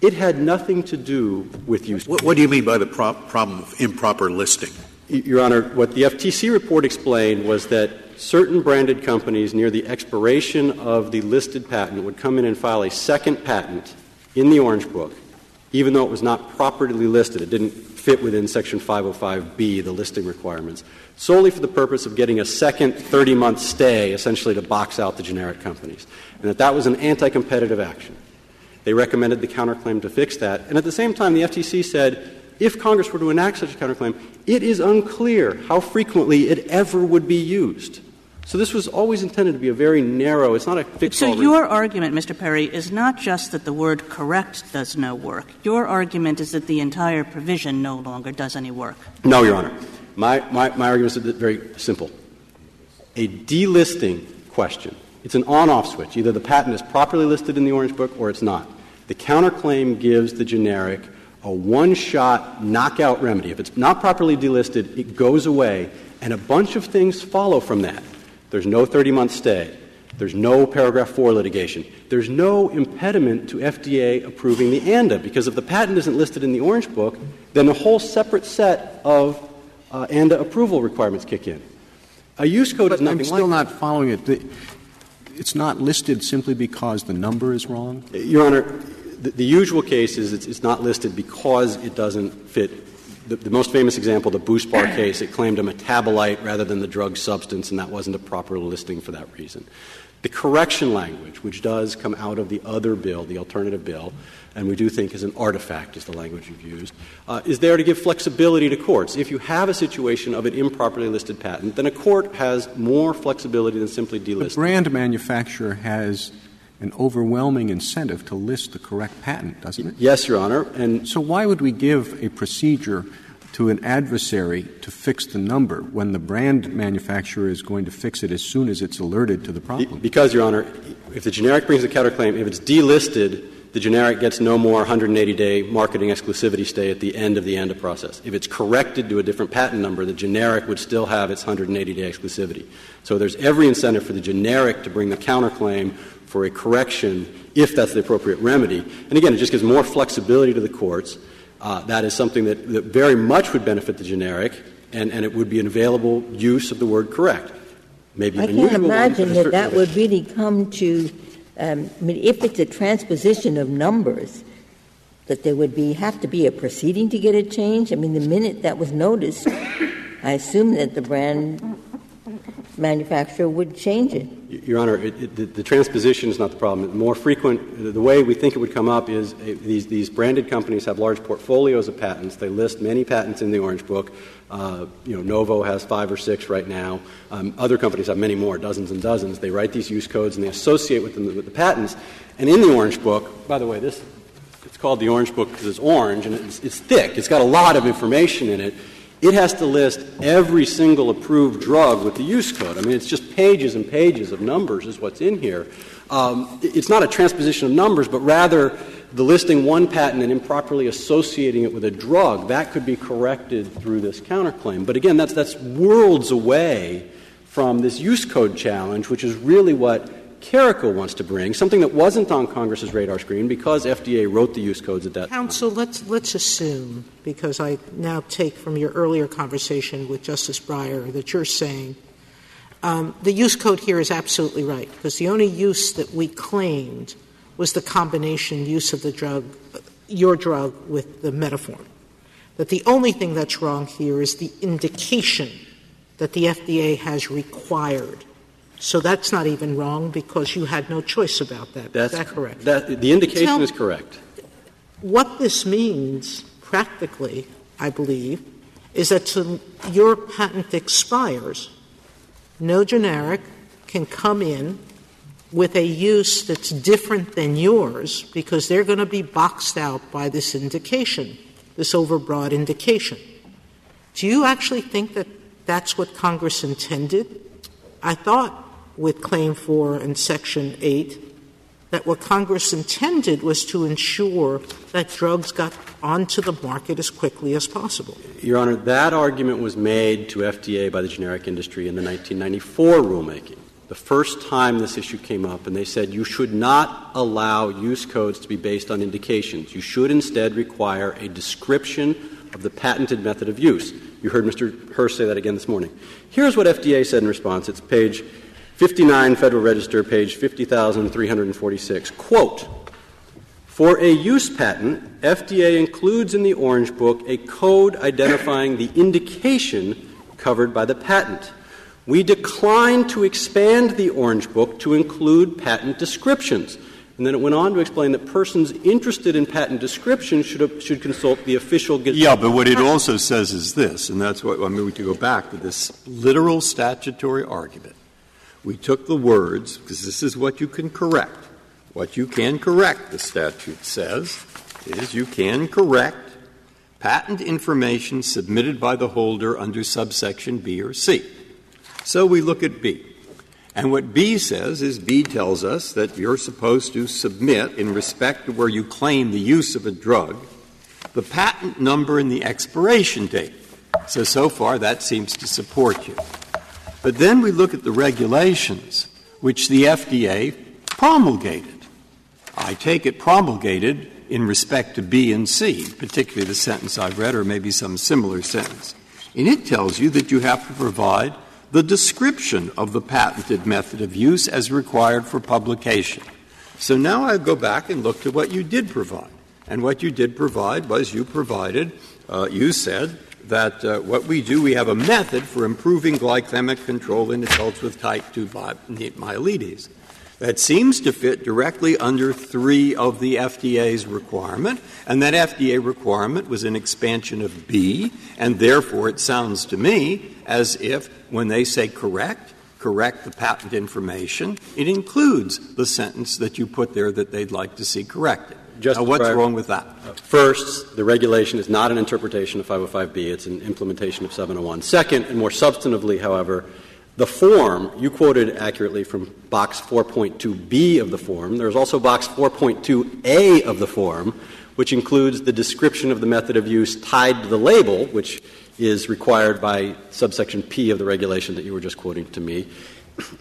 It had nothing to do with use. What, what do you mean by the pro- problem of improper listing? Your Honor, what the FTC report explained was that certain branded companies near the expiration of the listed patent would come in and file a second patent in the Orange Book, even though it was not properly listed. It didn't fit within Section 505B, the listing requirements, solely for the purpose of getting a second 30 month stay, essentially to box out the generic companies. And that that was an anti competitive action. They recommended the counterclaim to fix that. And at the same time, the FTC said if Congress were to enact such a counterclaim, it is unclear how frequently it ever would be used. So this was always intended to be a very narrow, it's not a fixed So your argument, Mr. Perry, is not just that the word correct does no work. Your argument is that the entire provision no longer does any work. No, Your Honor. My, my, my argument is very simple. A delisting question, it's an on off switch. Either the patent is properly listed in the Orange Book or it's not. The counterclaim gives the generic a one shot knockout remedy. If it's not properly delisted, it goes away, and a bunch of things follow from that. There's no 30 month stay. There's no paragraph 4 litigation. There's no impediment to FDA approving the ANDA because if the patent isn't listed in the Orange Book, then a whole separate set of uh, ANDA approval requirements kick in. A use code but is nothing I'm still like not following it. It's not listed simply because the number is wrong? Your Honor, the, the usual case is it's, it's, not listed because it doesn't fit the, the, most famous example, the Buspar case, it claimed a metabolite rather than the drug substance, and that wasn't a proper listing for that reason. The correction language, which does come out of the other bill, the alternative bill, and we do think is an artifact, is the language you've used, uh, is there to give flexibility to courts. If you have a situation of an improperly listed patent, then a court has more flexibility than simply delisting. The brand manufacturer has an overwhelming incentive to list the correct patent, doesn't it? Yes, Your Honor. And so why would we give a procedure to an adversary to fix the number when the brand manufacturer is going to fix it as soon as it's alerted to the problem? Because, Your Honor, if the generic brings a counterclaim, if it's delisted, the generic gets no more 180 day marketing exclusivity stay at the end of the ANDA process. If it's corrected to a different patent number, the generic would still have its 180 day exclusivity. So there's every incentive for the generic to bring the counterclaim for a correction if that's the appropriate remedy. And again, it just gives more flexibility to the courts. Uh, that is something that, that, very much would benefit the generic, and, and, it would be an available use of the word correct. Maybe I can't imagine that that would really come to. Um, I mean, if it's a transposition of numbers, that there would be have to be a proceeding to get it changed. I mean, the minute that was noticed, I assume that the brand manufacturer would change it. Your Honor, it, it, the, the, transposition is not the problem. The more frequent, the way we think it would come up is uh, these, these branded companies have large portfolios of patents. They list many patents in the Orange Book. Uh, you know, Novo has five or six right now. Um, other companies have many more, dozens and dozens. They write these use codes and they associate with them with the patents. And in the Orange Book, by the way, this it's called the Orange Book because it's orange and it's, it's thick. It's got a lot of information in it it has to list every single approved drug with the use code. I mean, it's just pages and pages of numbers is what's in here. Um, it's not a transposition of numbers, but rather the listing one patent and improperly associating it with a drug. That could be corrected through this counterclaim. But again, that's, that's worlds away from this use code challenge, which is really what Caraco wants to bring, something that wasn't on Congress's radar screen because FDA wrote the use codes at that Counsel, time. let's, let's assume, because I now take from your earlier conversation with Justice Breyer that you're saying um, the use code here is absolutely right, because the only use that we claimed was the combination use of the drug, your drug, with the Metformin. That the only thing that's wrong here is the indication that the FDA has required so that's not even wrong because you had no choice about that. That's, is that correct? That, the indication Tell, is correct. What this means, practically, I believe, is that to, your patent expires, no generic can come in with a use that's different than yours because they're going to be boxed out by this indication, this overbroad indication. Do you actually think that that's what Congress intended? I thought with Claim 4 and Section 8 that what Congress intended was to ensure that drugs got onto the market as quickly as possible. Your Honor, that argument was made to FDA by the generic industry in the 1994 rulemaking. The first time this issue came up, and they said you should not allow use codes to be based on indications. You should instead require a description of the patented method of use. You heard Mr. Hurst say that again this morning. Here's what FDA said in response. It's page 59 Federal Register, page 50,346. Quote, for a use patent, FDA includes in the Orange Book a code identifying the indication covered by the patent. We decline to expand the Orange Book to include patent descriptions. And then it went on to explain that persons interested in patent description should, should consult the official. Yeah, but what it also says is this, and that's what I mean. We to go back to this literal statutory argument we took the words, because this is what you can correct. What you can correct, the statute says, is you can correct patent information submitted by the holder under subsection B or C. So we look at B. And what B says is B tells us that you're supposed to submit, in respect to where you claim the use of a drug, the patent number and the expiration date. So, so far, that seems to support you. But then we look at the regulations which the FDA promulgated. I take it promulgated in respect to B and C, particularly the sentence I've read, or maybe some similar sentence. And it tells you that you have to provide the description of the patented method of use as required for publication. So now I go back and look to what you did provide. And what you did provide was you provided, uh, you said that uh, what we do, we have a method for improving glycemic control in adults with type 2 myelitis. That seems to fit directly under three of the FDA's requirement, and that FDA requirement was an expansion of B, and therefore it sounds to me as if when they say correct, correct the patent information, it includes the sentence that you put there that they'd like to see corrected. Just now, what's wrong with that? First, the regulation is not an interpretation of 505B, it's an implementation of 701. Second, and more substantively, however, the form, you quoted accurately from box 4.2b of the form. There's also box 4.2a of the form, which includes the description of the method of use tied to the label, which is required by subsection P of the regulation that you were just quoting to me.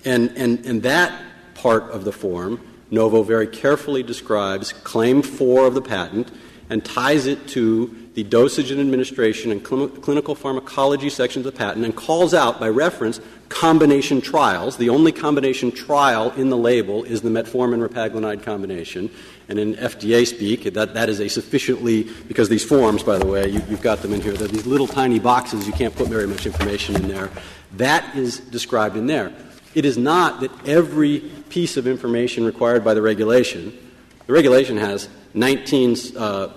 And, and, and that part of the form, Novo very carefully describes claim four of the patent and ties it to the dosage and administration and cl- clinical pharmacology sections of the patent and calls out by reference combination trials. The only combination trial in the label is the metformin repaglinide combination. And in FDA speak, that, that is a sufficiently, because these forms, by the way, you, have got them in here, they're these little tiny boxes, you can't put very much information in there. That is described in there. It is not that every piece of information required by the regulation, the regulation has 19 uh,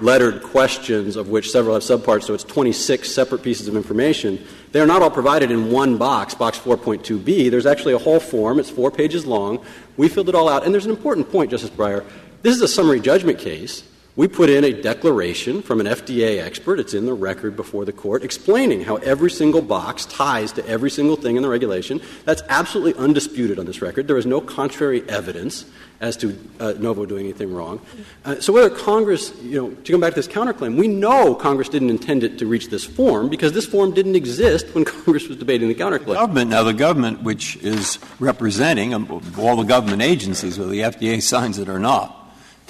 lettered questions, of which several have subparts, so it's 26 separate pieces of information. They're not all provided in one box, box 4.2b. There's actually a whole form. It's four pages long. We filled it all out. And there's an important point, Justice Breyer. This is a summary judgment case. We put in a declaration from an FDA expert, it's in the record before the court, explaining how every single box ties to every single thing in the regulation. That's absolutely undisputed on this record. There is no contrary evidence as to uh, Novo doing anything wrong. Uh, so whether Congress, you know, to come back to this counterclaim, we know Congress didn't intend it to reach this form because this form didn't exist when Congress was debating the counterclaim. The government, now the government, which is representing um, all the government agencies, whether the FDA signs it or not,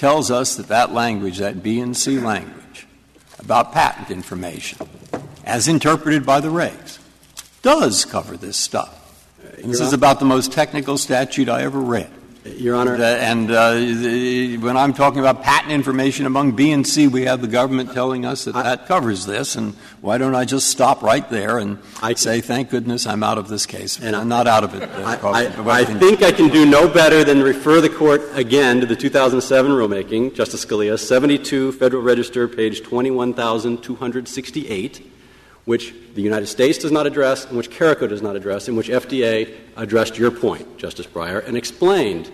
tells us that that language, that B and C language, about patent information, as interpreted by the regs, does cover this stuff. Uh, this is about the most technical statute I ever read. Your Honor. And, uh, when I'm talking about patent information among B and C, we have the government telling us that I, that covers this. And why don't I just stop right there and I say, thank goodness I'm out of this case? And I'm not out of it. Uh, I, I, I think I can do no better than refer the Court again to the 2007 rulemaking, Justice Scalia, 72 Federal Register, page 21268 which the United States does not address and which Caraco does not address, in which FDA addressed your point, Justice Breyer, and explained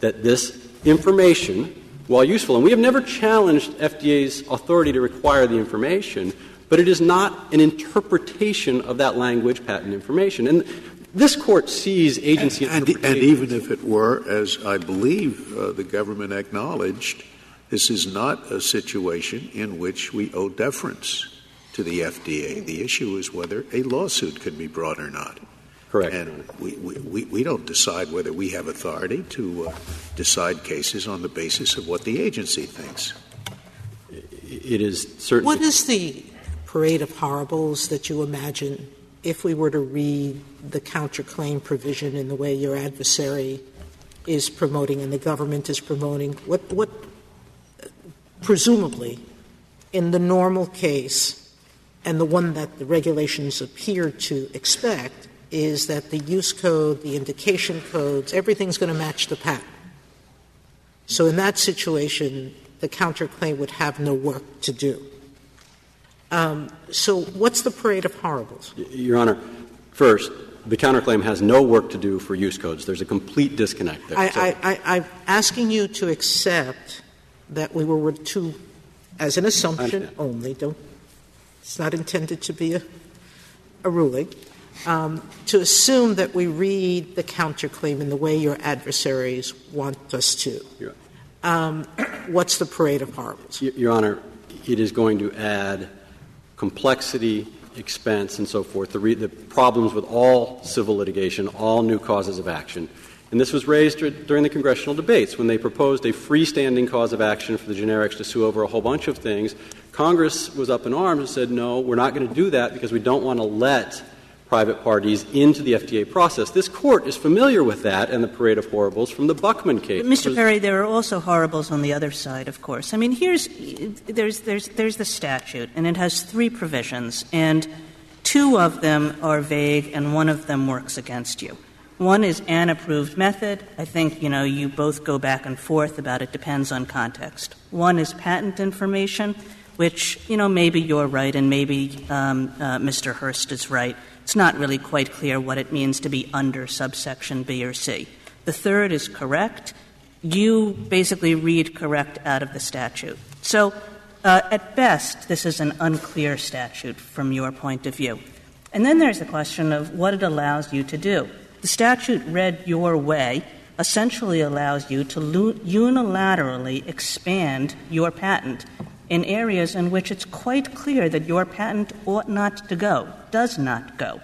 that this information, while useful, and we have never challenged FDA's authority to require the information, but it is not an interpretation of that language, patent information. And this court sees agency and, and, and even if it were, as I believe uh, the government acknowledged, this is not a situation in which we owe deference to the FDA. The issue is whether a lawsuit could be brought or not. Correct. And we, we, we don't decide whether we have authority to uh, decide cases on the basis of what the agency thinks. It is certainly. What is the parade of horribles that you imagine if we were to read the counterclaim provision in the way your adversary is promoting and the government is promoting? What, what presumably, in the normal case, and the one that the regulations appear to expect is that the use code, the indication codes, everything's going to match the patent. So in that situation, the counterclaim would have no work to do. Um, so what's the parade of horribles? Your Honor, first, the counterclaim has no work to do for use codes. There's a complete disconnect there. I, so. I, I, I'm asking you to accept that we were to, as an assumption only, don't, it's not intended to be a, a ruling, um, to assume that we read the counterclaim in the way your adversaries want us to. Um, what's the parade of horribles? Your Honor, it is going to add complexity, expense, and so forth, the, re- the problems with all civil litigation, all new causes of action. And this was raised during the congressional debates when they proposed a freestanding cause of action for the generics to sue over a whole bunch of things. Congress was up in arms and said, no, we're not going to do that because we don't want to let private parties into the FDA process. This court is familiar with that and the parade of horribles from the Buckman case. But Mr. Perry, there are also horribles on the other side, of course. I mean, here's there's there's there's the statute, and it has three provisions, and two of them are vague, and one of them works against you. One is an approved method. I think you know you both go back and forth about it depends on context. One is patent information, which you know maybe you're right and maybe um, uh, Mr. Hurst is right it's not really quite clear what it means to be under subsection B or C. The third is correct. You basically read correct out of the statute. So, uh, at best, this is an unclear statute from your point of view. And then there's the question of what it allows you to do. The statute read your way essentially allows you to unilaterally expand your patent in areas in which it's quite clear that your patent ought not to go, does not go,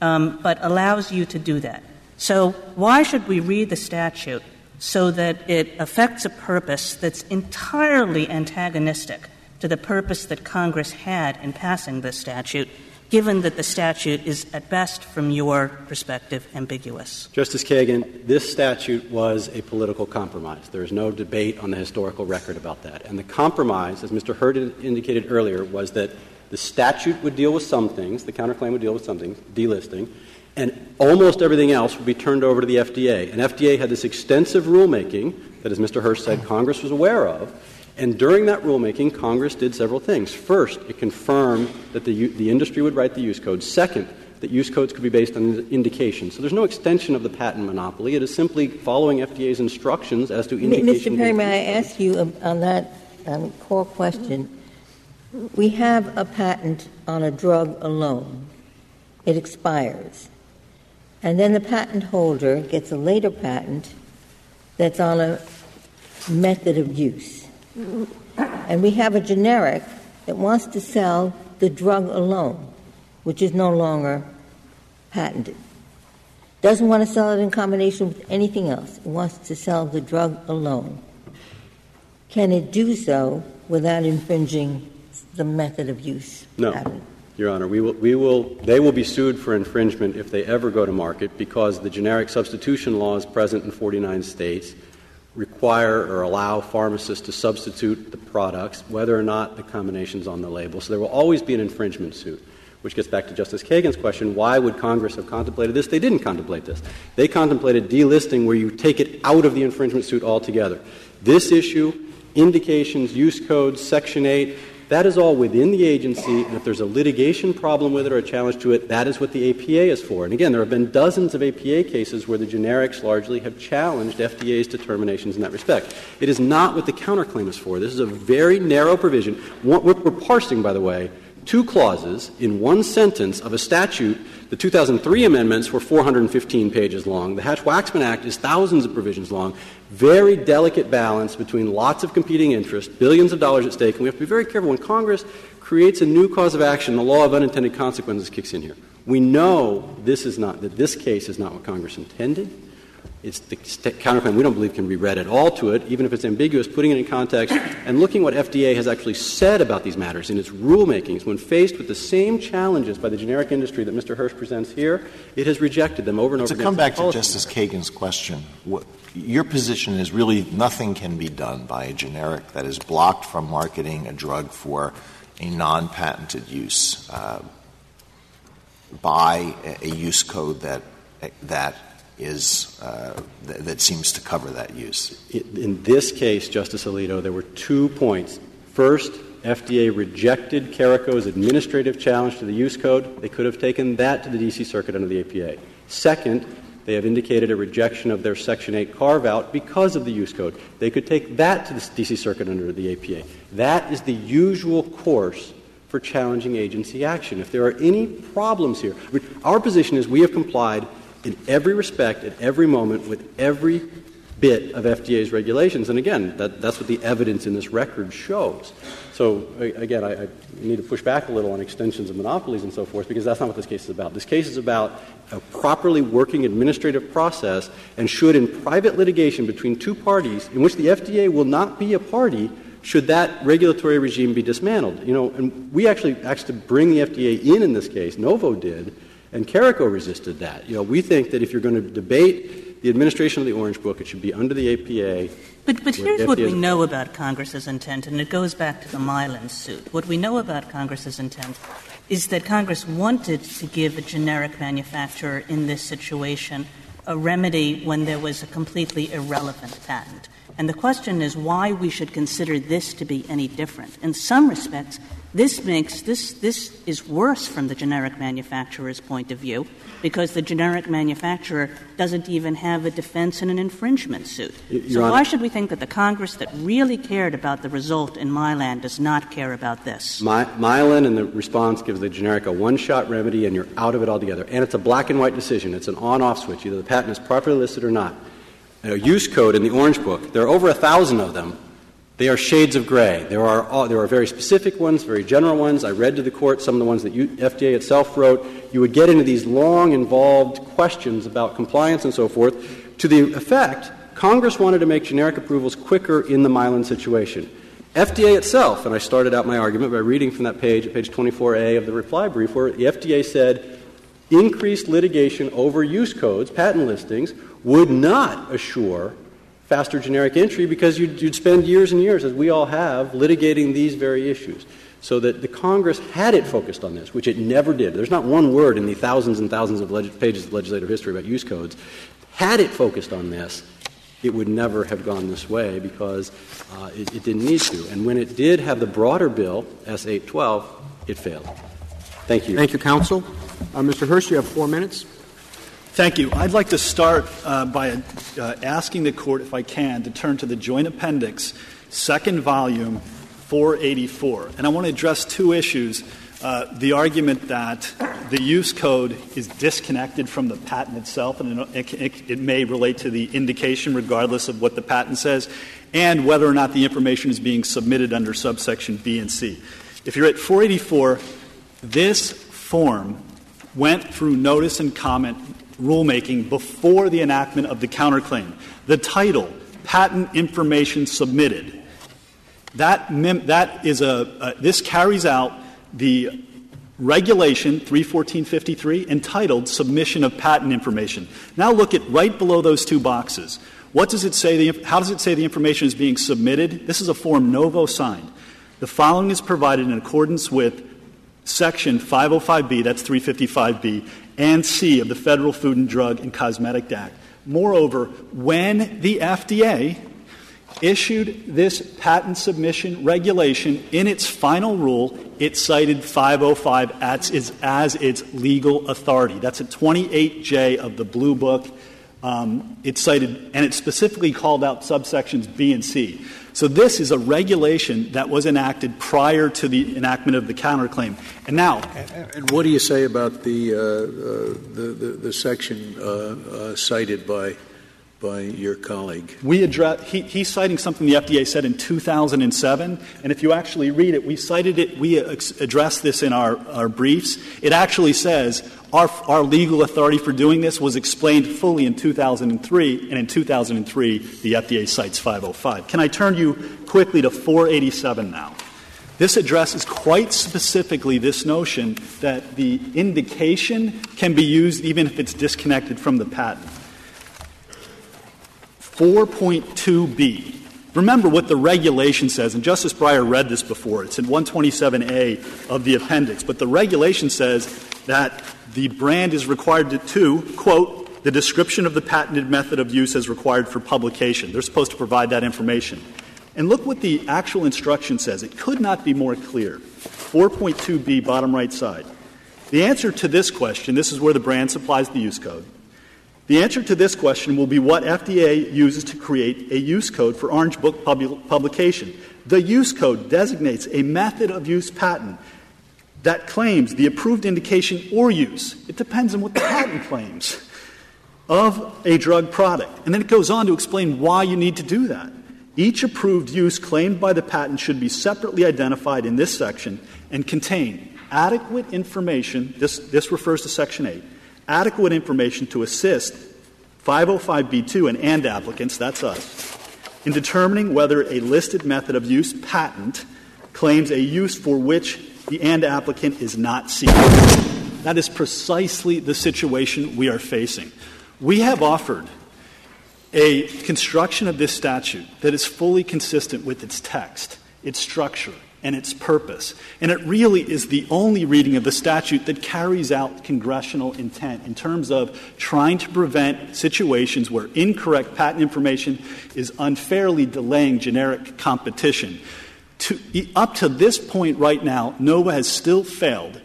um, but allows you to do that. So, why should we read the statute so that it affects a purpose that's entirely antagonistic to the purpose that Congress had in passing this statute given that the statute is, at best, from your perspective, ambiguous? Justice Kagan, this statute was a political compromise. There is no debate on the historical record about that. And the compromise, as Mr. Hurst indicated earlier, was that the statute would deal with some things, the counterclaim would deal with some things, delisting, and almost everything else would be turned over to the FDA. And FDA had this extensive rulemaking that, as Mr. Hurst said, Congress was aware of, and during that rulemaking, Congress did several things. First, it confirmed that the, the industry would write the use code. Second, that use codes could be based on indication. So there's no extension of the patent monopoly. It is simply following FDA's instructions as to indication. Mr. Perry, may I ask you on that um, core question? We have a patent on a drug alone. It expires. And then the patent holder gets a later patent that's on a method of use. And we have a generic that wants to sell the drug alone, which is no longer patented. Doesn't want to sell it in combination with anything else. It wants to sell the drug alone. Can it do so without infringing the method of use? No. Patent? Your Honor, we will, we will, they will be sued for infringement if they ever go to market because the generic substitution law is present in 49 states require or allow pharmacists to substitute the products, whether or not the combination is on the label. So there will always be an infringement suit. Which gets back to Justice Kagan's question why would Congress have contemplated this? They didn't contemplate this. They contemplated delisting where you take it out of the infringement suit altogether. This issue, indications, use codes, Section 8, that is all within the agency, and if there's a litigation problem with it or a challenge to it, that is what the APA is for. And again, there have been dozens of APA cases where the generics largely have challenged FDA's determinations in that respect. It is not what the counterclaim is for. This is a very narrow provision. We're, we're parsing, by the way, two clauses in one sentence of a statute. The 2003 amendments were 415 pages long. The Hatch Waxman Act is thousands of provisions long very delicate balance between lots of competing interests, billions of dollars at stake, and we have to be very careful when Congress creates a new cause of action, the law of unintended consequences kicks in here. We know this is not that this case is not what Congress intended. It's the counterclaim we don't believe can be read at all to it, even if it's ambiguous, putting it in context and looking what FDA has actually said about these matters in its rulemakings. When faced with the same challenges by the generic industry that Mr. Hurst presents here, it has rejected them over and over again. To come back to Justice Kagan's question, what, your position is really nothing can be done by a generic that is blocked from marketing a drug for a non patented use uh, by a, a use code that, that is uh, th- that seems to cover that use. In this case, Justice Alito, there were two points. First, FDA rejected Caraco's administrative challenge to the use code. They could have taken that to the D.C. Circuit under the APA. Second, they have indicated a rejection of their Section 8 carve out because of the use code. They could take that to the D.C. Circuit under the APA. That is the usual course for challenging agency action. If there are any problems here, our position is we have complied in every respect at every moment with every bit of FDA's regulations. And again, that, that's what the evidence in this record shows. So, again, I, I, need to push back a little on extensions of monopolies and so forth because that's not what this case is about. This case is about a properly working administrative process and should, in private litigation between two parties in which the FDA will not be a party, should that regulatory regime be dismantled. You know, and we actually asked to bring the FDA in in this case. Novo did, and Caraco resisted that. You know, we think that if you're going to debate the administration of the Orange Book, it should be under the APA but, but here's what we know about Congress's intent, and it goes back to the Mylan suit. What we know about Congress's intent is that Congress wanted to give a generic manufacturer in this situation a remedy when there was a completely irrelevant patent. And the question is why we should consider this to be any different. In some respects, this makes this this is worse from the generic manufacturer's point of view because the generic manufacturer doesn't even have a defense in an infringement suit. Your so Honor, why should we think that the Congress that really cared about the result in Mylan does not care about this? My, Mylan and the response gives the generic a one-shot remedy and you're out of it altogether. And it's a black and white decision. It's an on-off switch. Either the patent is properly listed or not. A use code in the Orange Book, there are over a thousand of them they are shades of gray. There are, all, there are very specific ones, very general ones. I read to the court some of the ones that you, FDA itself wrote. You would get into these long, involved questions about compliance and so forth. To the effect, Congress wanted to make generic approvals quicker in the Mylan situation. FDA itself, and I started out my argument by reading from that page page 24A of the reply brief, where the FDA said increased litigation over use codes, patent listings, would not assure faster generic entry because you'd, you'd spend years and years, as we all have, litigating these very issues. So that the Congress had it focused on this, which it never did. There's not one word in the thousands and thousands of leg- pages of legislative history about use codes. Had it focused on this, it would never have gone this way because uh, it, it, didn't need to. And when it did have the broader bill, S 812, it failed. Thank you. Thank you, counsel. Uh, Mr. Hurst, you have four minutes. Thank you. I'd like to start uh, by uh, asking the court, if I can, to turn to the joint appendix, second volume, 484. And I want to address two issues. Uh, the argument that the use code is disconnected from the patent itself, and it, it, it, may relate to the indication regardless of what the patent says, and whether or not the information is being submitted under subsection B and C. If you're at 484, this form went through notice and comment rulemaking before the enactment of the counterclaim. The title, Patent Information Submitted. That, mem- that is a, this carries out the regulation 31453 entitled Submission of Patent Information. Now look at right below those two boxes. What does it say? The, how does it say the information is being submitted? This is a form Novo signed. The following is provided in accordance with Section 505B, that's 355B, and C of the Federal Food and Drug and Cosmetic Act. Moreover, when the FDA issued this patent submission regulation in its final rule, it cited 505 as, its, as its legal authority. That's at 28J of the Blue Book. Um, it cited, and it specifically called out subsections B and C. So this is a regulation that was enacted prior to the enactment of the counterclaim. And now, and what do you say about the uh, uh, section uh cited by by your colleague? We address, he, he's citing something the FDA said in 2007, and if you actually read it, we cited it, we addressed this in our, our briefs. It actually says our, our legal authority for doing this was explained fully in 2003, and in 2003, the FDA cites 505. Can I turn you quickly to 487 now? This addresses quite specifically this notion that the indication can be used even if it's disconnected from the patent. 4.2b. Remember what the regulation says, and Justice Breyer read this before. It's in 127A of the appendix. But the regulation says that the brand is required to, to, quote, the description of the patented method of use as required for publication. They're supposed to provide that information. And look what the actual instruction says. It could not be more clear. 4.2b, bottom right side. The answer to this question, this is where the brand supplies the use code. The answer to this question will be what FDA uses to create a use code for Orange Book pub- publication. The use code designates a method of use patent that claims the approved indication or use. It depends on what the patent claims of a drug product. And then it goes on to explain why you need to do that. Each approved use claimed by the patent should be separately identified in this section and contain adequate information, this, this refers to Section 8, adequate information to assist 505b2 and ANDA applicants, that's us, in determining whether a listed method of use patent claims a use for which the ANDA applicant is not seeking. That is precisely the situation we are facing. We have offered a construction of this statute that is fully consistent with its text, its structure, and its purpose. And it really is the only reading of the statute that carries out congressional intent in terms of trying to prevent situations where incorrect patent information is unfairly delaying generic competition. To, up to this point right now, Novo has still failed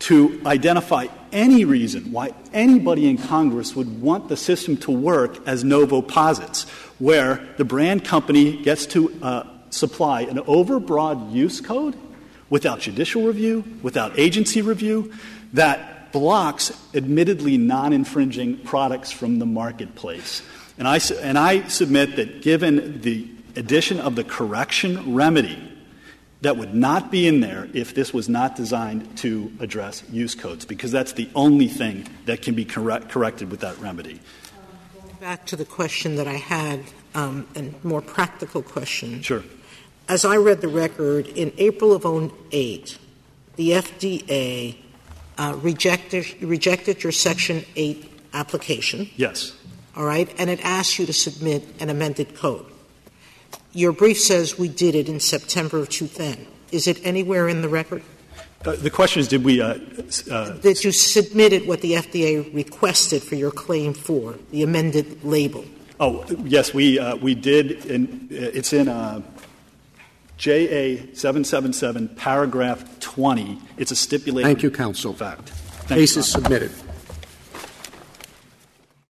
to identify any reason why anybody in Congress would want the system to work as Novo posits, where the brand company gets to uh, supply an overbroad use code without judicial review, without agency review, that blocks admittedly non infringing products from the marketplace. And I, and I submit that given the addition of the correction remedy, that would not be in there if this was not designed to address use codes, because that's the only thing that can be correct, corrected with that remedy. Back to the question that I had, um, and more practical question. Sure. As I read the record, in April of 08, the FDA uh, rejected, rejected your Section 8 application. Yes. All right, and it asked you to submit an amended code. Your brief says we did it in September of 2010. Is it anywhere in the record? Uh, the question is, did we? Uh, uh, that you submitted what the FDA requested for your claim for the amended label. Oh yes, we uh, we did. In, it's in uh, JA 777, paragraph 20. It's a stipulated Thank you, counsel. fact. Thank Case you, is submitted.